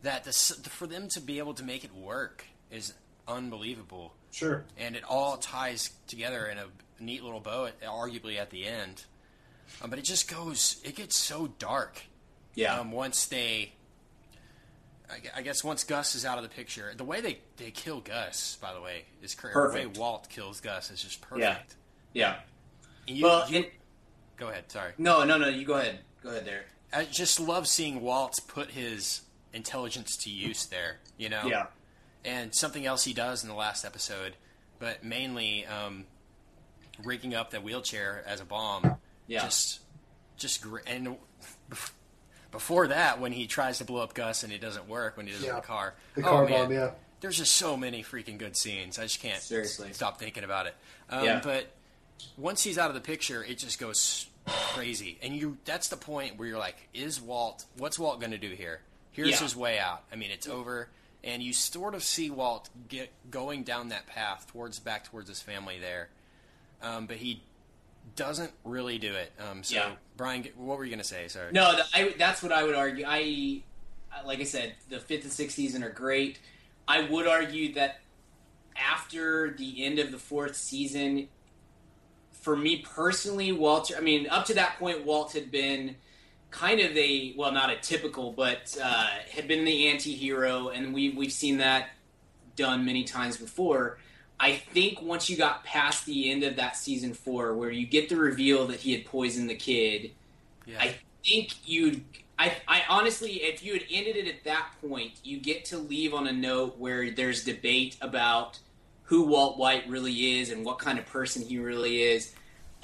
that this, for them to be able to make it work is unbelievable,
sure.
and it all ties together in a neat little bow, at, arguably at the end. Um, but it just goes, it gets so dark.
Yeah.
Um, once they, I, I guess once Gus is out of the picture, the way they, they kill Gus, by the way, is crazy. The way Walt kills Gus is just perfect.
Yeah. yeah.
You-
Well,
you-
and-
go ahead. Sorry.
no, no, no. You go ahead. Go ahead, there.
I just love seeing Walt put his intelligence to use there. You know.
Yeah.
And something else he does in the last episode, but mainly um, rigging up the wheelchair as a bomb.
Yeah.
Just, just and before that, when he tries to blow up Gus and it doesn't work when he does it in
Yeah.
the car.
The
oh,
car
man.
bomb, yeah.
There's just so many freaking good scenes. I just can't
Seriously.
stop thinking about it. Um,
Yeah.
But once he's out of the picture, it just goes crazy, and you—that's the point where you're like, "Is Walt? What's Walt going to do here? Here's
Yeah.
his way out. I mean, it's over." And you sort of see Walt get going down that path towards back towards his family there, um, but he doesn't really do it. Um, so,
Yeah.
Brian, what were you going to say? Sorry.
No, th- I, that's what I would argue. I, like I said, the fifth and sixth season are great. I would argue that after the end of the fourth season, for me personally, Walter. I mean, up to that point, Walt had been kind of a well, not a typical, but uh, had been the anti-hero, and we we've seen that done many times before. I think once you got past the end of that season four, where you get the reveal that he had poisoned the kid,
Yeah.
I think you'd. I, I honestly, if you had ended it at that point, you get to leave on a note where there's debate about who Walt White really is and what kind of person he really is.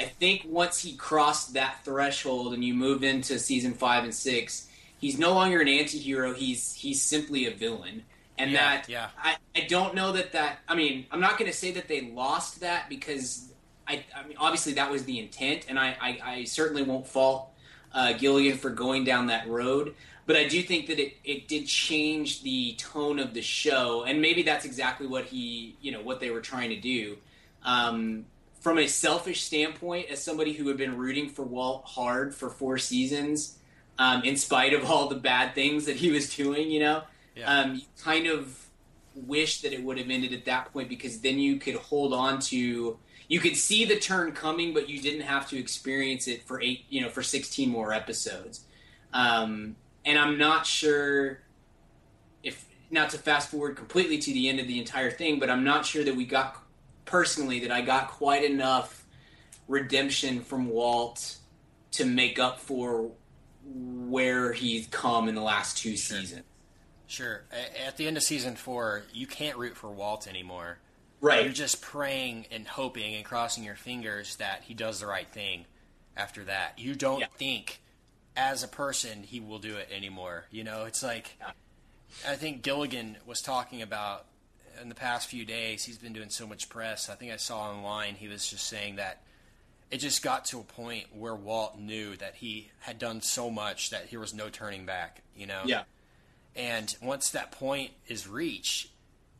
I think once he crossed that threshold and you move into season five and six, he's no longer an anti-hero. He's he's simply a villain, and
Yeah,
that
yeah.
I, I don't know that that. I mean, I'm not going to say that they lost that because I, I mean, obviously that was the intent, and I, I, I certainly won't fault uh, Gilligan for going down that road. But I do think that it, it did change the tone of the show, and maybe that's exactly what he, you know, what they were trying to do. Um, from a selfish standpoint, as somebody who had been rooting for Walt hard for four seasons, um, in spite of all the bad things that he was doing, you know,
Yeah.
um, you kind of wish that it would have ended at that point because then you could hold on to you could see the turn coming but you didn't have to experience it for eight you know for 16 more episodes um, and i'm not sure if not to fast forward completely to the end of the entire thing but i'm not sure that we got personally that i got quite enough redemption from walt to make up for where he's come in the last two
Sure.
seasons
Sure. At the end of season four, you can't root for Walt anymore.
right
You're just praying and hoping and crossing your fingers that he does the right thing after that. You don't
Yeah.
think as a person he will do it anymore. You know, it's like
Yeah.
I think Gilligan was talking about in the past few days, he's been doing so much press. I think I saw online he was just saying that it just got to a point where Walt knew that he had done so much that there was no turning back, you know?
yeah
And once that point is reached,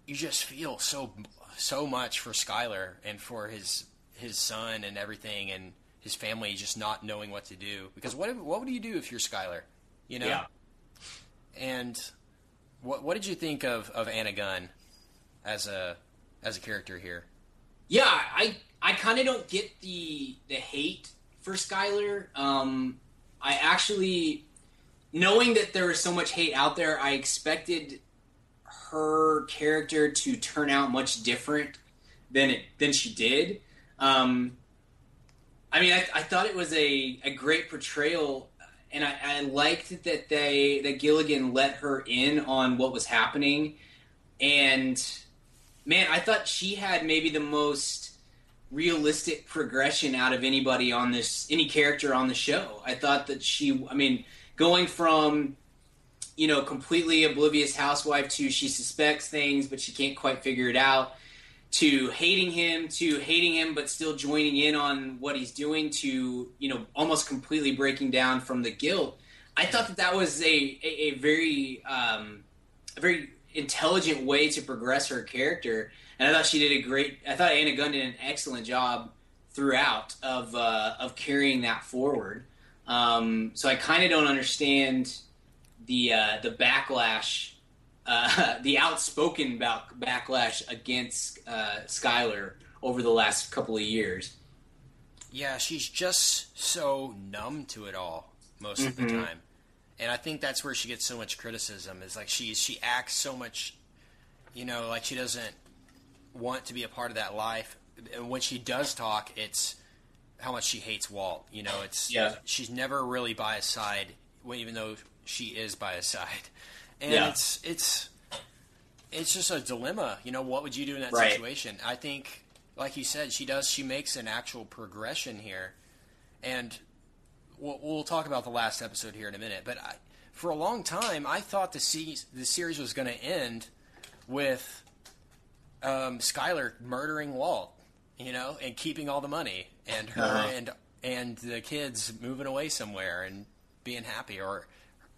you just feel so so much for Skyler and for his his son and everything and his family just not knowing what to do. Because what what would you do if you're Skyler? You know?
yeah
And what what did you think of, of Anna Gunn as a as a character here?
Yeah, I I kind of don't get the the hate for Skyler. Um, I actually, knowing that there was so much hate out there, I expected her character to turn out much different than it than she did. Um, I mean, I, I thought it was a, a great portrayal, and I, I liked that they that Gilligan let her in on what was happening, and man, I thought she had maybe the most realistic progression out of anybody on this any character on the show. I thought that she, I mean, going from you know completely oblivious housewife to she suspects things but she can't quite figure it out to hating him to hating him but still joining in on what he's doing to you know almost completely breaking down from the guilt. I thought that that was a a, a very um, a very intelligent way to progress her character. And i thought she did a great i thought anna gunn did an excellent job throughout of uh, of carrying that forward um, so i kind of don't understand the uh, the backlash uh, the outspoken back- backlash against uh, Skyler over the last couple of years.
Yeah, she's just so numb to it all most of the time, and I think that's where she gets so much criticism. Is like she she acts so much, you know, like she doesn't want to be a part of that life. And when she does talk, it's how much she hates Walt. You know, it's
Yeah.
she's never really by his side, even though she is by his side, and
Yeah.
it's it's it's just a dilemma. You know, what would you do in that
Right.
situation? I think, like you said, she does. She makes an actual progression here, and we'll, we'll talk about the last episode here in a minute. But I, for a long time, I thought the se- the series was going to end with um, Skyler murdering Walt, you know, and keeping all the money, and her
Uh-huh.
and and the kids moving away somewhere and being happy, or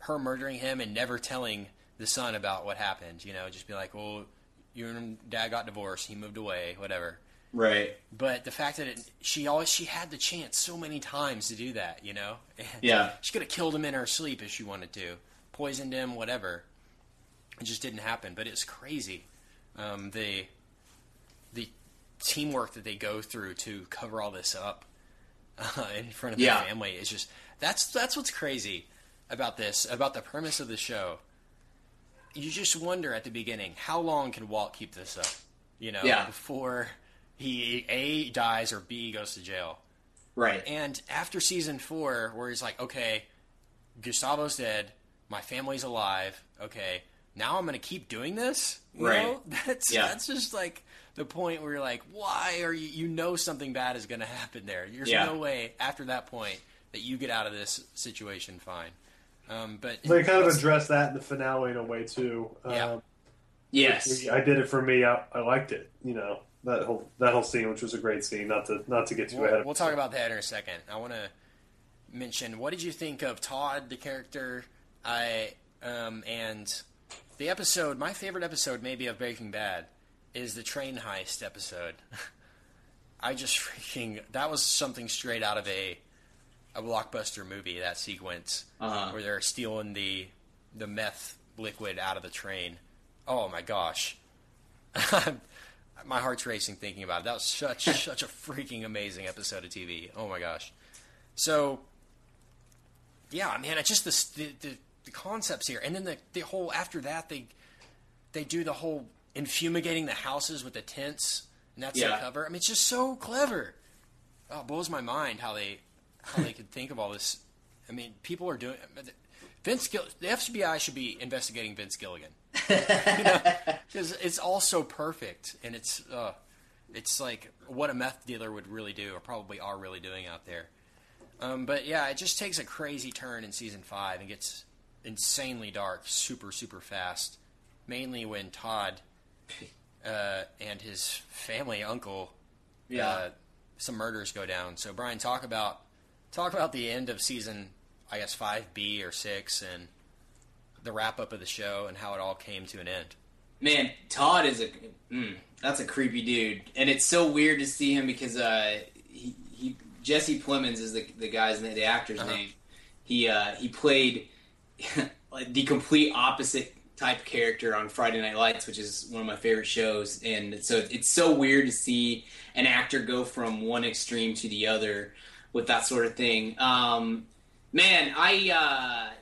her murdering him and never telling the son about what happened. You know, just be like, well, you and dad got divorced, he moved away, whatever.
Right.
But the fact that it, she always she had the chance so many times to do that, you know. And
Yeah.
she could have killed him in her sleep if she wanted to, poisoned him, whatever. It just didn't happen. But it's crazy, um, the teamwork that they go through to cover all this up uh, in front of
Yeah.
the family. is just that's that's what's crazy about this, about the premise of the show. You just wonder at the beginning, how long can Walt keep this up? You know,
Yeah.
before he a dies or b goes to jail.
Right.
And after season four, where he's like, okay, Gustavo's dead, my family's alive, okay, now I'm going to keep doing this? You
Right.
know? That's,
Yeah.
that's just like the point where you're like, why are you, you know something bad is going to happen there. There's
Yeah.
no way after that point that you get out of this situation fine. Um, but
They kind of address that in the finale in a way too.
Yeah.
Um,
yes.
I did it for me. I, I liked it. You know that whole that whole scene, which was a great scene. Not to not to get too ahead.
We'll,
of
we'll talk about that in a second. I want to mention what did you think of Todd, the character, I um, and the episode. My favorite episode, maybe of Breaking Bad, is the train heist episode. I just freaking that was something straight out of a a blockbuster movie. That sequence
Uh-huh.
where they're stealing the the meth liquid out of the train. Oh my gosh. my heart's racing thinking about it. That was such such a freaking amazing episode of TV. Oh my gosh. So yeah, man, it's just this, the, the the concepts here, and then the the whole after that they they do the whole infumigating the houses with the tents, and that's
Yeah.
the cover. I mean, it's just so clever. Oh, it blows my mind how they how they could think of all this. I mean, people are doing. Vince Gill, the FBI should be investigating Vince Gilligan because it's all so perfect, and it's uh, it's like what a meth dealer would really do, or probably are really doing out there. Um, but yeah, it just takes a crazy turn in season five and gets insanely dark, super super fast. Mainly when Todd uh, and his family uncle,
Yeah.
uh, some murders go down. So Brian, talk about talk about the end of season, I guess five B or six, and the wrap up of the show and how it all came to an end.
Man, Todd is a mm, that's a creepy dude, and it's so weird to see him because uh, he, he Jesse Plemons is the the guy's name, the actor's
Uh-huh.
name. He uh, he played the complete opposite type character on Friday Night Lights, which is one of my favorite shows, and so it's so weird to see an actor go from one extreme to the other with that sort of thing. Um, man, I. Uh,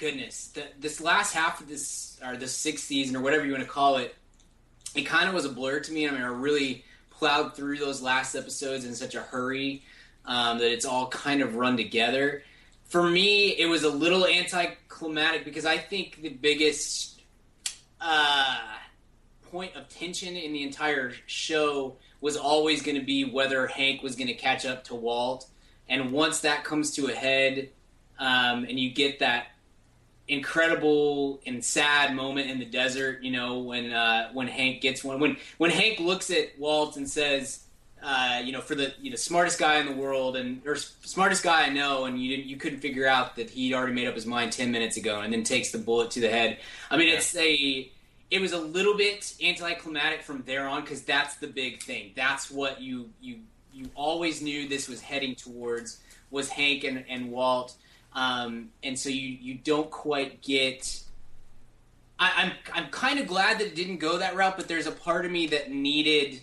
goodness, the, this last half of this or this sixth season or whatever you want to call it, it kind of was a blur to me. I mean, I really plowed through those last episodes in such a hurry um, that it's all kind of run together. for me, it was a little anticlimactic because I think the biggest uh, point of tension in the entire show was always going to be whether Hank was going to catch up to Walt. And once that comes to a head, um, and you get that incredible and sad moment in the desert, you know, when uh, when Hank gets one, when when Hank looks at Walt and says, uh, you know, for the you know smartest guy in the world and or smartest guy I know, and you didn't you couldn't figure out that he'd already made up his mind ten minutes ago, and then takes the bullet to the head. I mean, it's a it was a little bit anticlimactic from there on because that's the big thing. That's what you you you always knew this was heading towards was Hank and, and Walt, um, and so you you don't quite get. I, I'm I'm kind of glad that it didn't go that route, but there's a part of me that needed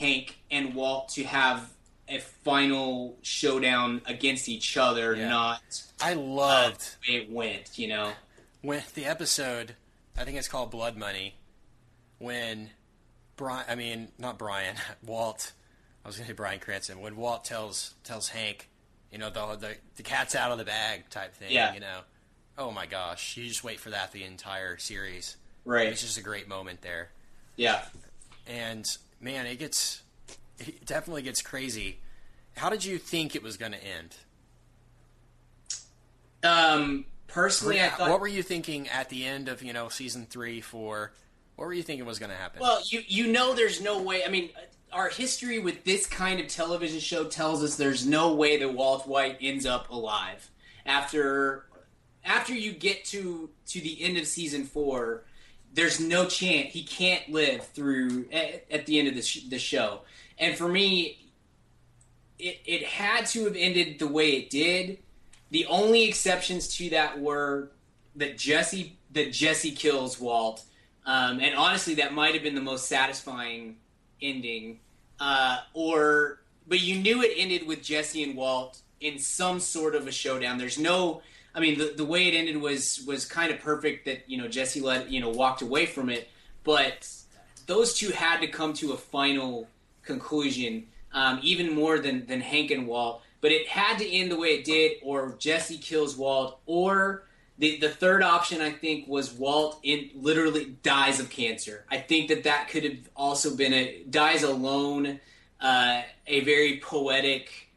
Hank and Walt to have a final showdown against each other,
Yeah.
not
I loved
the way it went. You know.
when the episode, I think it's called Blood Money, when Brian, I mean not Brian, Walt. I was going to say Bryan Cranston. When Walt tells tells Hank, you know the the, the cat's out of the bag type thing.
Yeah.
You know, oh my gosh, you just wait for that the entire series.
Right.
It's just a great moment there,
Yeah.
and man, it gets it definitely gets crazy. How did you think it was going to end?
Um, personally, I thought.
what were you thinking at the end of you know season three, four? What were you thinking was going to happen?
Well, you you know, there's no way. I mean, our history with this kind of television show tells us there's no way that Walt White ends up alive after after you get to to the end of season four. There's no chance he can't live through at, at the end of the, sh- the show. And for me, it it had to have ended the way it did. The only exceptions to that were that Jesse that Jesse kills Walt, um, and honestly, that might have been the most satisfying ending. Uh, or, but you knew it ended with Jesse and Walt in some sort of a showdown. There's no, I mean, the the way it ended was was kind of perfect. That you know Jesse let you know walked away from it, but those two had to come to a final conclusion, um, even more than than Hank and Walt. But it had to end the way it did, or Jesse kills Walt, or the the third option I think was Walt in literally dies of cancer. I think that that could have also been a dies alone, uh, a very poetic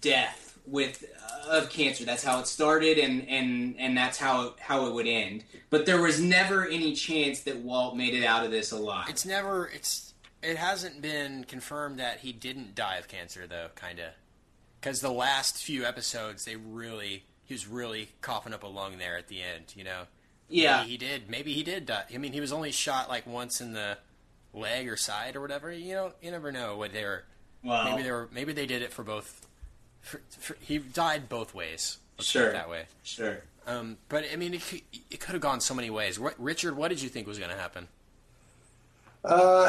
death with uh, of cancer. That's how it started, and and and that's how it, how it would end. But there was never any chance that Walt made it out of this alive.
It's never. It's. It hasn't been confirmed that he didn't die of cancer, though. Kind of, because the last few episodes, they really he was really coughing up a lung there at the end. You know.
yeah,
Maybe he did. Maybe he did die. I mean, he was only shot like once in the leg or side or whatever. You know, you never know what they were.
well,
Maybe they were. Maybe they did it for both. For, for, he died both ways. Let's put
Sure.
it that way.
sure.
Um, but I mean, it, could- it could have gone so many ways. Ri- Richard, what did you think was going to happen?
Uh,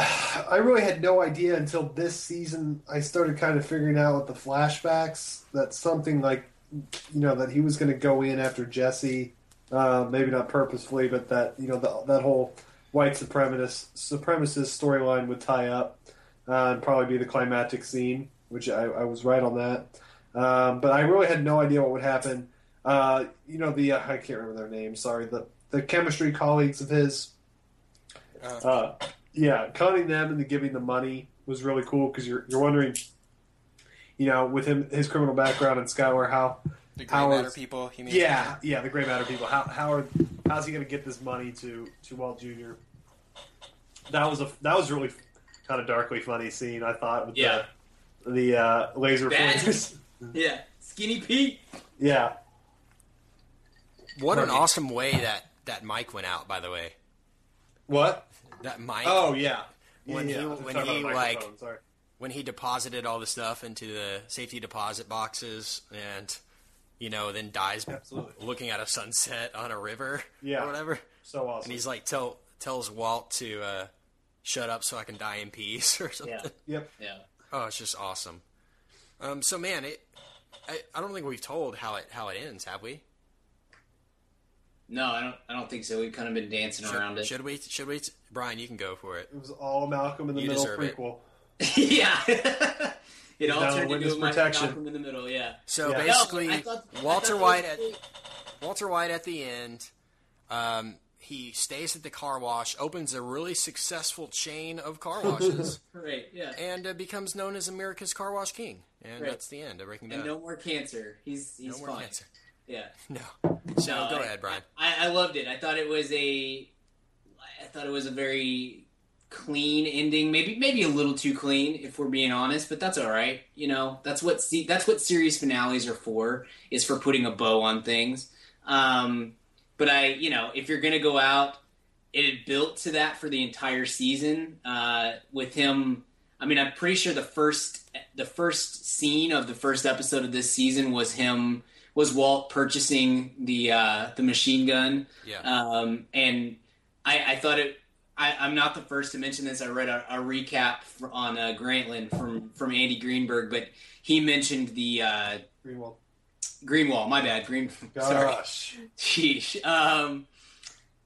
I really had no idea until this season. I started kind of figuring out with the flashbacks that something like, you know, that he was going to go in after Jesse. Uh, maybe not purposefully, but that you know the, that whole white supremacist supremacist storyline would tie up uh, and probably be the climactic scene, which I, I was right on that. Um, but I really had no idea what would happen. Uh, you know the uh, I can't remember their names. Sorry, the the chemistry colleagues of his. Uh, yeah, conning them into giving the money was really cool because you're you're wondering, you know, with him his criminal background and Skyward, how
The
How
Gray Matter
is-
people. You mean?
yeah yeah the Gray Matter people how how are how's he going to get this money to to Walt Jr. That was a that was really kind of darkly funny scene I thought with
Yeah.
the the uh, laser
Bad.
flares.
Yeah, Skinny Pete.
yeah
What an awesome way that that mic went out. By the way,
what
that mic.
oh yeah
When
yeah,
he-
I was
when
talking about
he,
the
like-
microphone, sorry.
when he deposited all the stuff into the safety deposit boxes and you know then dies
Absolutely.
looking at a sunset on a river
Yeah.
or whatever
so awesome
and he's like tell tells walt to uh, shut up so i can die in peace or something
Yeah.
yep
Yeah.
oh it's just awesome um, so man it I, I don't think we've told how it how it ends have we
No, I don't. I don't think so. We've kind of been dancing around it.
should we should we brian you can go for it
it was all Malcolm in the
You
Middle
deserve it.
prequel
yeah. it all
Down on
turned into
witness
a
protection.
Malcolm in the middle. Yeah.
So
Yeah.
basically,
No, thought-
Walter White at Walter White at the end. Um, he stays at the car wash, opens a really successful chain of car washes,
Right. Yeah.
and uh, becomes known as America's Car Wash King. And that's the end of Breaking Bad.
And no more cancer. He's he's
No more
fine.
cancer.
Yeah.
No. So
No,
go
I-
ahead, Brian.
I, I loved it. I thought it was a, I thought it was a very clean ending. Maybe maybe a little too clean, if we're being honest. But that's all right. You know, that's what se- that's what series finales are for. Is for putting a bow on things. Um, but I, you know, if you're gonna go out, it had built to that for the entire season. Uh, with him, I mean, I'm pretty sure the first the first scene of the first episode of this season was him was Walt purchasing the uh, the machine gun,
Yeah.
um, and I, I thought it. I, I'm not the first to mention this. I read a, a recap for, on uh, Grantland from from Andy Greenberg, but he mentioned the uh,
Greenwald.
Greenwall. My bad, Green. Sorry, sheesh. Um,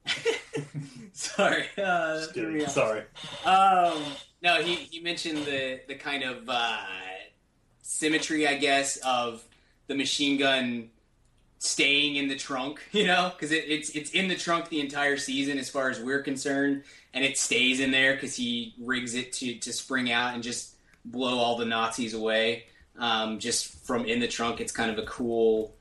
sorry. Uh,
Just
threw me
kidding.
off.
Sorry.
Um, no, he, he mentioned the the kind of uh, symmetry, I guess, of the machine gun staying in the trunk. You know, because it, it's it's in the trunk the entire season, as far as we're concerned, and it stays in there because he rigs it to to spring out and just blow all the Nazis away. Um, just from in the trunk, it's kind of a cool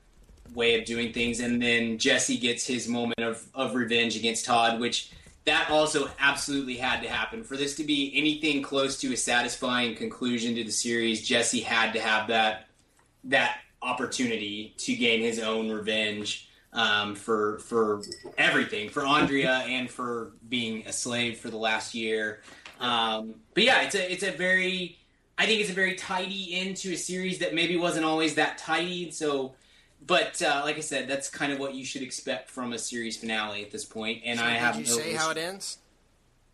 way of doing things. And then Jesse gets his moment of, of revenge against Todd, which that also absolutely had to happen. For this to be anything close to a satisfying conclusion to the series, Jesse had to have that that opportunity to gain his own revenge um, for for everything, for Andrea and for being a slave for the last year. Um, but yeah, it's a it's a very I think it's a very tidy end to a series that maybe wasn't always that tidy. So, but uh, like I said, that's kind of what you should expect from a series finale at this point. And
So
I have
did you
no
say
issue-
how it ends?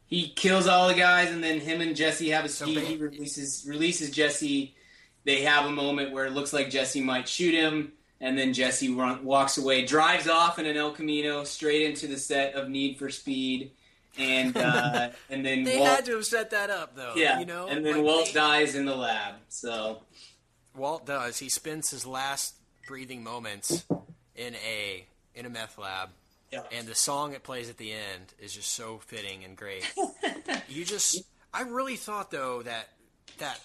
he kills all the guys, and then him and Jesse have a
So
he, he releases releases Jesse. They have a moment where it looks like Jesse might shoot him, and then Jesse run, walks away, drives off in an El Camino straight into the set of Need for Speed, and uh, and then
They
Walt,
had to have set that up, though.
yeah,
you know,
and then
Like,
Walt
they-
dies in the lab. So
Walt does. He spends his last breathing moments in a in a meth lab,
Yeah.
and the song it plays at the end is just so fitting and great. you just, I really thought though that that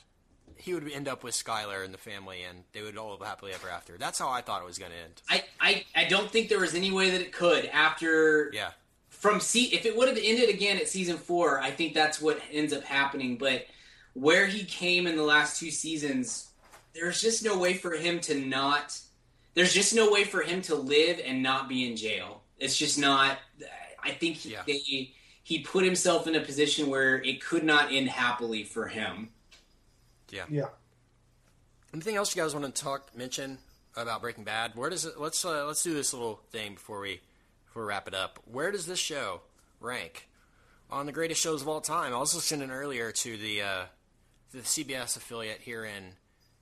he would end up with Skyler and the family, and they would all live happily ever after. That's how I thought it was going to end.
I, I I don't think there was any way that it could after
Yeah,
from see if it would have ended again at season four, I think that's what ends up happening. But where he came in the last two seasons, there's just no way for him to not. There's just no way for him to live and not be in jail. It's just not. I think he,
Yeah.
they, he put himself in a position where it could not end happily for him.
yeah.
Yeah.
Anything else you guys want to talk mention about Breaking Bad? Where does it? Let's uh, let's do this little thing before we before we wrap it up. Where does this show rank on the greatest shows of all time? I was listening earlier to the uh, the CBS affiliate here in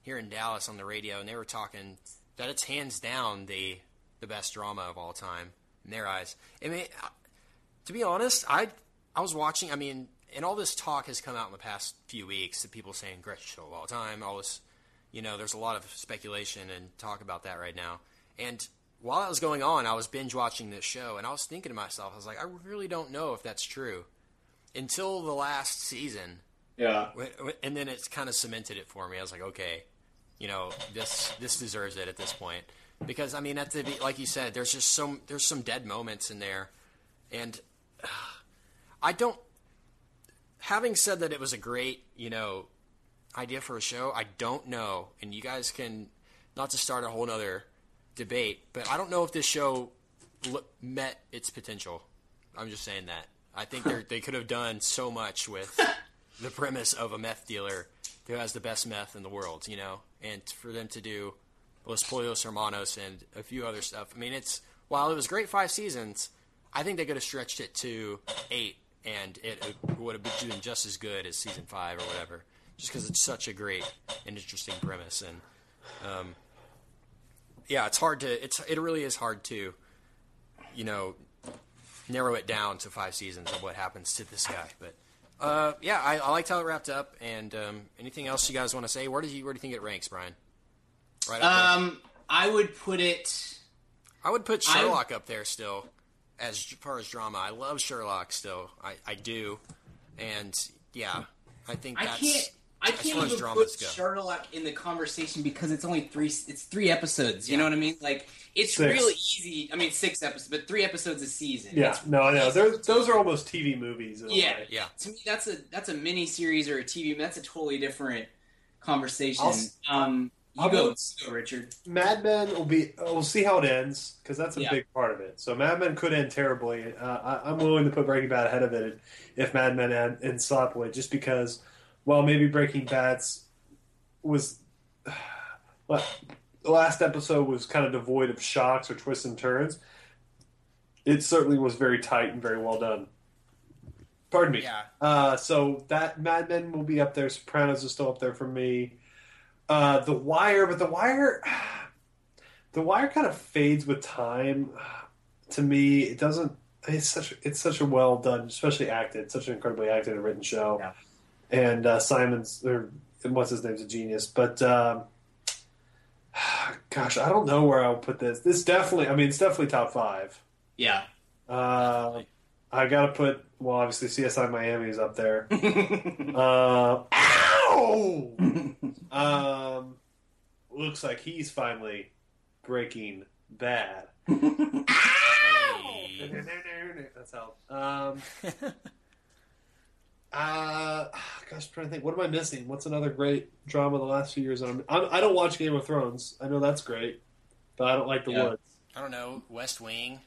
here in Dallas on the radio, and they were talking that it's hands down the the best drama of all time in their eyes. I mean, to be honest, I I was watching. I mean, and all this talk has come out in the past few weeks of people saying greatest show of all time. All this, you know, there's a lot of speculation and talk about that right now. And while that was going on, I was binge watching this show, and I was thinking to myself, I was like, I really don't know if that's true until the last season.
Yeah.
And then it's kind of cemented it for me. I was like, okay, you know, this this deserves it at this point because I mean, at the like you said, there's just some there's some dead moments in there, and uh, I don't. Having said that, it was a great you know idea for a show. I don't know, and you guys can not to start a whole other debate, but I don't know if this show l- met its potential. I'm just saying that. I think they could have done so much with the premise of a meth dealer who has the best meth in the world, you know, and for them to do Los Pollos Hermanos and a few other stuff. I mean, it's while it was great five seasons, I think they could have stretched it to eight, and it would have been doing just as good as season five or whatever. Just because it's such a great and interesting premise, and um, yeah, it's hard to it's it really is hard to, you know, narrow it down to five seasons of what happens to this guy. But Uh, yeah, I, I liked how it wrapped up. And um, anything else you guys want to say? Where do you where do you think it ranks, Brian? Right up there.
Um, I would put it.
I would put
I-
Sherlock up there still, as far as drama. I love Sherlock still. I, I do, and yeah, I think
I
that's
can't. I can't even put
go.
Sherlock in the conversation because it's only three. It's three episodes. You know what I mean? Like it's
Six.
really easy. I mean, six episodes, but three episodes a season.
Yeah,
It's
no, I know.
easy.
Those, those are almost TV movies.
Yeah.
way.
Yeah.
to me that's a that's a mini series or a TV. That's a totally different conversation.
I'll
um, you
I'll
go,
go-
go, Richard.
Mad Men will be. uh, We'll see how it ends because that's a
Yeah.
big part of it. So Mad Men could end terribly. Uh, I, I'm willing to put Breaking Bad ahead of it if Mad Men end, ends sloppily, just because. Well, maybe Breaking Bad's was. Well, the last episode was kind of devoid of shocks or twists and turns. It certainly was very tight and very well done. Pardon me.
Yeah.
Uh, so that Mad Men will be up there. Sopranos is still up there for me. Uh, the Wire, but The Wire, The Wire kind of fades with time. To me, it doesn't. It's such. It's such a well done, especially acted. Such an incredibly acted and written show.
Yeah.
And uh, Simon's, or what's his name's a genius. But um, gosh, I don't know where I'll put this. This definitely. I mean, it's definitely top five.
Yeah.
Uh, I got to put. Well, obviously, CSI Miami is up there. Uh, ow! um, looks like he's finally breaking bad. That's how. Um, uh, gosh, I'm trying to think. What am I missing? What's another great drama the last few years? that I'm, I'm, I don't watch Game of Thrones. I know that's great, but I don't like The
Yeah.
Woods.
I don't know. West Wing.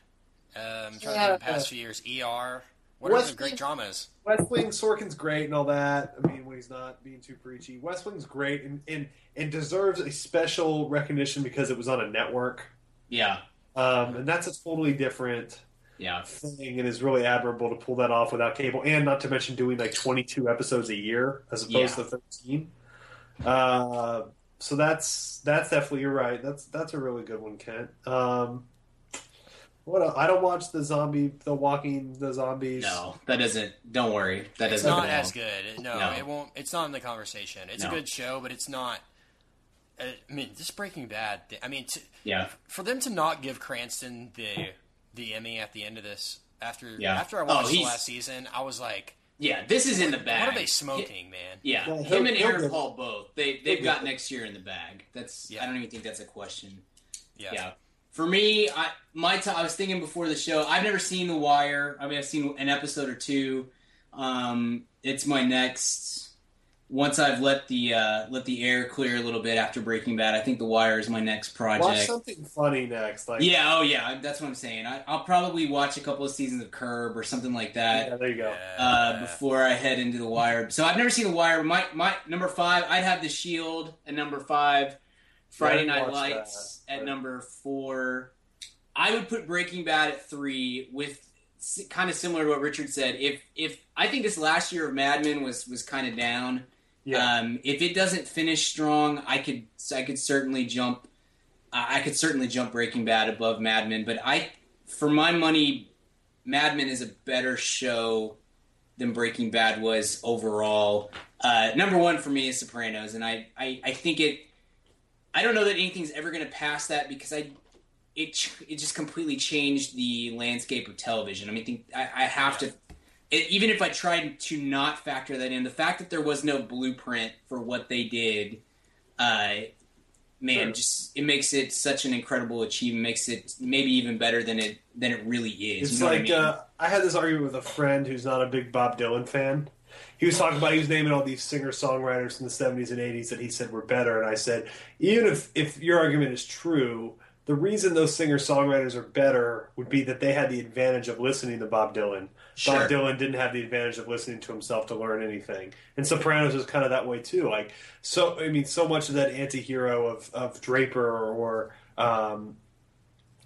Um, I'm trying to
Yeah.
think the past few years. ER. What are
West
the great
Wing-
dramas?
West Wing, Sorkin's great and all that. I mean, when he's not being too preachy, West Wing's great and, and, and deserves a special recognition because it was on a network.
yeah.
Um, and that's a totally different
Yeah.
thing and is really admirable to pull that off without cable and not to mention doing like 22 episodes a year as opposed
Yeah.
to 13 uh, so that's that's definitely you're right that's that's a really good one kent um, what else? i don't watch the zombie the walking the zombies
No, that doesn't. Don't worry. That doesn't.
not as good. No,
No.
it won't. It's not in the conversation. It's
No.
a good show, but it's not. uh, I mean, this Breaking Bad. I mean, to,
Yeah.
for them to not give Cranston the the Emmy at the end of this after
Yeah.
after I
Oh,
watched the last season, I was like,
Yeah. This is in the bag.
"What are they smoking, man?"
Yeah,
Well,
him and
he'll
Aaron
get-
Paul both. They they've got next year in the bag. That's
Yeah.
I don't even think that's a question.
Yeah.
Yeah. For me, I my t- I was thinking before the show. I've never seen The Wire. I mean, I've seen an episode or two. Um, it's my next. Once I've let the uh, let the air clear a little bit after Breaking Bad, I think The Wire is my next project.
watch something funny next like
Yeah, oh yeah, that's what I'm saying. I, I'll probably watch a couple of seasons of Curb or something like that
yeah, there you go
uh, before I head into The Wire. So I've never seen The Wire. My my number five, I'd have The Shield at number five. Friday
Yeah,
Night Lights
that,
at number four. I would put Breaking Bad at three, with kind of similar to what Richard said. If if I think this last year of Mad Men was was kind of down.
Yeah
Um, if it doesn't finish strong, I could I could certainly jump. I could certainly jump Breaking Bad above Mad Men, but I, for my money, Mad Men is a better show than Breaking Bad was overall. Uh, number one for me is Sopranos, and I, I, I think it. I don't know that anything's ever going to pass that because I, it it just completely changed the landscape of television. I mean, think I, I have to. It, even if I tried to not factor that in, the fact that there was no blueprint for what they did, uh, man,
Sure.
just it makes it such an incredible achievement. Makes it maybe even better than it than it really is.
It's
you know
like
I mean?
uh, I had this argument with a friend who's not a big Bob Dylan fan. He was talking about he was naming all these singer songwriters in the seventies and eighties that he said were better, and I said even if if your argument is true, the reason those singer songwriters are better would be that they had the advantage of listening to Bob Dylan.
Sure.
Bob Dylan didn't have the advantage of listening to himself to learn anything, and Sopranos is kind of that way too. Like so, I mean, so much of that anti-hero of of Draper or um,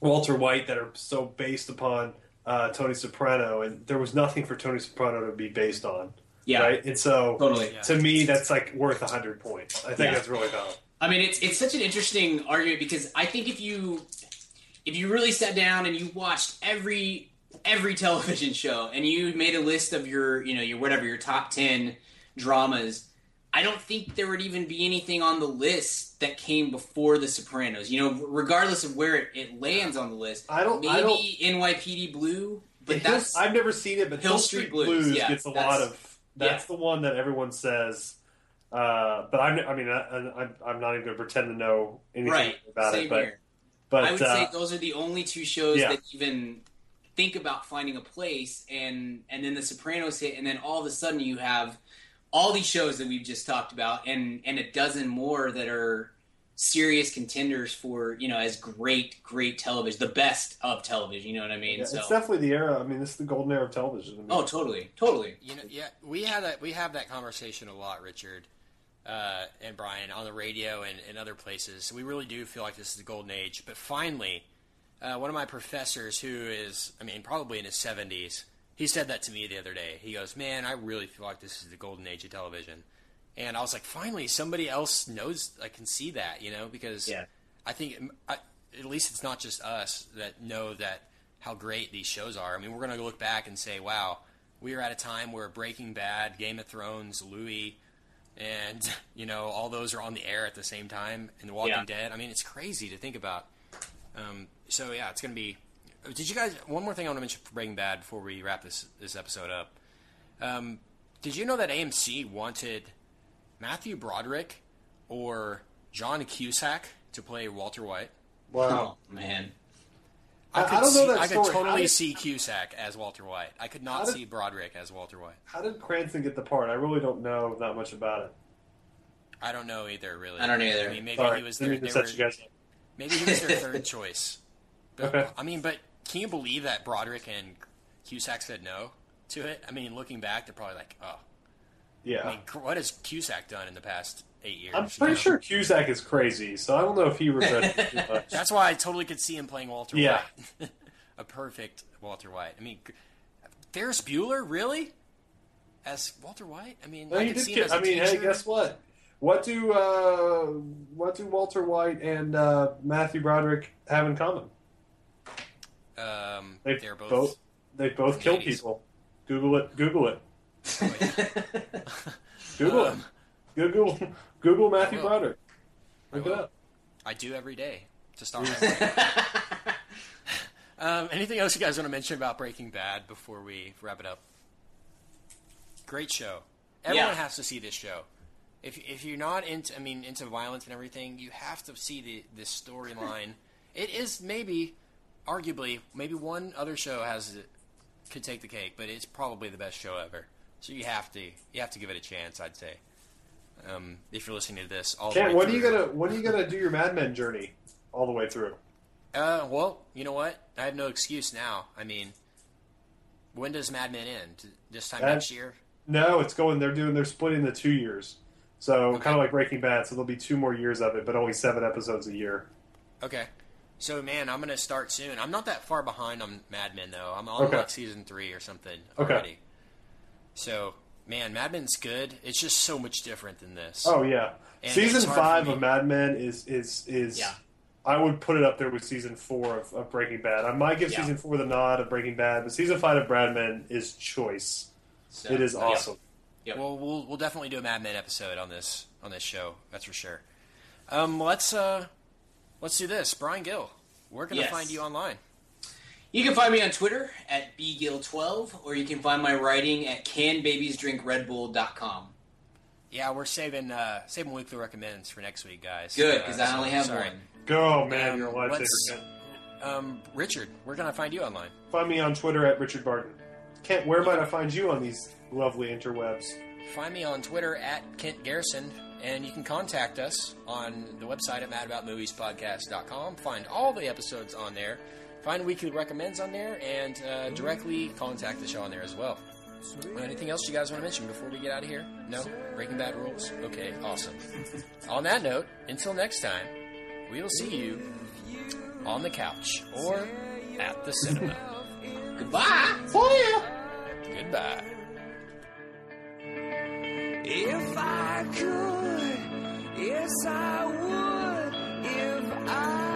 Walter White that are so based upon uh, Tony Soprano, and there was nothing for Tony Soprano to be based on,
yeah,
right? And so,
totally.
Yeah.
to me, that's like worth hundred points. I think
Yeah.
that's really valid.
I mean, it's it's such an interesting argument because I think if you if you really sat down and you watched every every television show, and you made a list of your, you know, your whatever your top ten dramas. I don't think there would even be anything on the list that came before The Sopranos. You know, regardless of where it, it lands on the list.
I don't-
Maybe
I don't-
NYPD Blue, but that's
I've never seen it, but
Hill
Hill
Street
Street
Blues,
Blues,
yeah,
gets a lot of. That's the one that everyone says. Uh, but I'm, I mean, I, I'm, I'm not even going to pretend to know anything
right.
about
Same
it. But,
here.
but
I would
uh,
say those are the only two shows
yeah.
that even think about finding a place, and and then The Sopranos hit, and then all of a sudden you have all these shows that we've just talked about, and and a dozen more that are serious contenders for you know as great great television, the best of television. You know what I mean?
yeah,
so
it's definitely the era. I mean, this is the golden era of television. I mean,
oh, totally, totally.
You know, yeah, we had that. We have that conversation a lot, Richard uh, and Brian, on the radio and, and other places. We really do feel like this is the golden age. But finally, uh, one of my professors, who is, I mean, probably in his seventies, he said that to me the other day. He goes, "Man, I really feel like this is the golden age of television." And I was like, "Finally, somebody else knows. I can see that, you know, because
Yeah.
I think I, at least it's not just us that know that how great these shows are. I mean, we're going to look back and say, wow, we were at a time where Breaking Bad, Game of Thrones, Louie, and you know all those are on the air at the same time, and The Walking
Yeah.
Dead. I mean, it's crazy to think about. Um, so yeah, it's going to be. Did you guys? One more thing I want to mention for Breaking Bad before we wrap this this episode up. Um, did you know that AMC wanted Matthew Broderick or John Cusack to play Walter White?
wow.
Oh man,
I- I
could
don't know
see,
that
I could
story. How
totally
did-
see Cusack as Walter White. I could not
did-
see Broderick as Walter White.
How did Cranston get the part? I really don't know that much about it.
I don't know either. Really,
I don't either.
I mean, maybe
Sorry,
he was
didn't
they were-
you guys up.
Maybe he was their third choice. But,
Okay.
I mean, but can you believe that Broderick and Cusack said no to it? I mean, looking back, they're probably like, oh,
Yeah.
I mean, what has Cusack done in the past eight years?
I'm
you
pretty
know?
sure Cusack is crazy, so I don't know if he regrets it too much.
That's why I totally could see him playing Walter
Yeah.
White. a perfect Walter White. I mean, Ferris Bueller, really? As Walter White? I mean,
No,
I
he
could
did
see him as a
I mean, hey, guess what? What do uh, what do Walter White and uh, Matthew Broderick have in common?
Um,
They
they're both.
both they both kill
ladies.
people. Google it. Google it. Google
Um,
it. Google Google Matthew
I will.
Broderick.
I
Look it up.
I do every day to start my. Um, anything else you guys want to mention about Breaking Bad before we wrap it up? Great show. Everyone
Yeah.
has to see this show. If if you're not into, I mean, into violence and everything, you have to see the this storyline. it is maybe, arguably, maybe one other show has could take the cake, but it's probably the best show ever. So you have to you have to give it a chance. I'd say. Um, if you're listening to this, all the
Ken, when are you gonna when are you gonna do your Mad Men journey all the way through?
Uh, well, you know what? I have no excuse now. I mean, when does Mad Men end? This time
That-
next year?
No, it's going. They're doing. They're splitting the two years. So
Okay.
kind of like Breaking Bad. So there'll be two more years of it, but only seven episodes a year.
Okay. So, man, I'm gonna start soon. I'm not that far behind on Mad Men though. I'm on
Okay.
like season three or something
Okay.
already. So, man, Mad Men's good. It's just so much different than this.
Oh yeah,
And
season
it's hard for
five of Mad Men is is is.
Yeah.
I would put it up there with season four of, of Breaking Bad. I might give
Yeah.
season four the nod of Breaking Bad, but season five of Brad Men is choice.
So,
It is
yeah.
Awesome.
Yep.
Well, we'll we'll definitely do a Mad Men episode on this on this show. That's for sure. Um, let's uh, let's do this. Brian Gill, where can I
Yes.
find you online?
You can find me on Twitter at bgill12, or you can find my writing at canbabiesdrinkredbull.com.
Yeah, we're saving uh, saving weekly recommends for next week, guys.
Good,
Uh,
because I
so-
only have
sorry.
one.
Go, man!
Um,
you're a lifesaver.
let's- Um, Richard, where can I find you online?
Find me on Twitter at Richard Barton. Kent, where might I find you on these lovely interwebs?
Find me on Twitter at Kent Garrison, and you can contact us on the website at madaboutmoviespodcast.com. Find all the episodes on there. Find weekly recommends on there, and uh, directly contact the show on there as well. Uh, Anything else you guys want to mention before we get out of here? No? Breaking Bad rules? Okay, awesome. on that note, until next time, we will see you on the couch or at the cinema.
Goodbye. for you.
Goodbye.
If I could, yes, I would. If I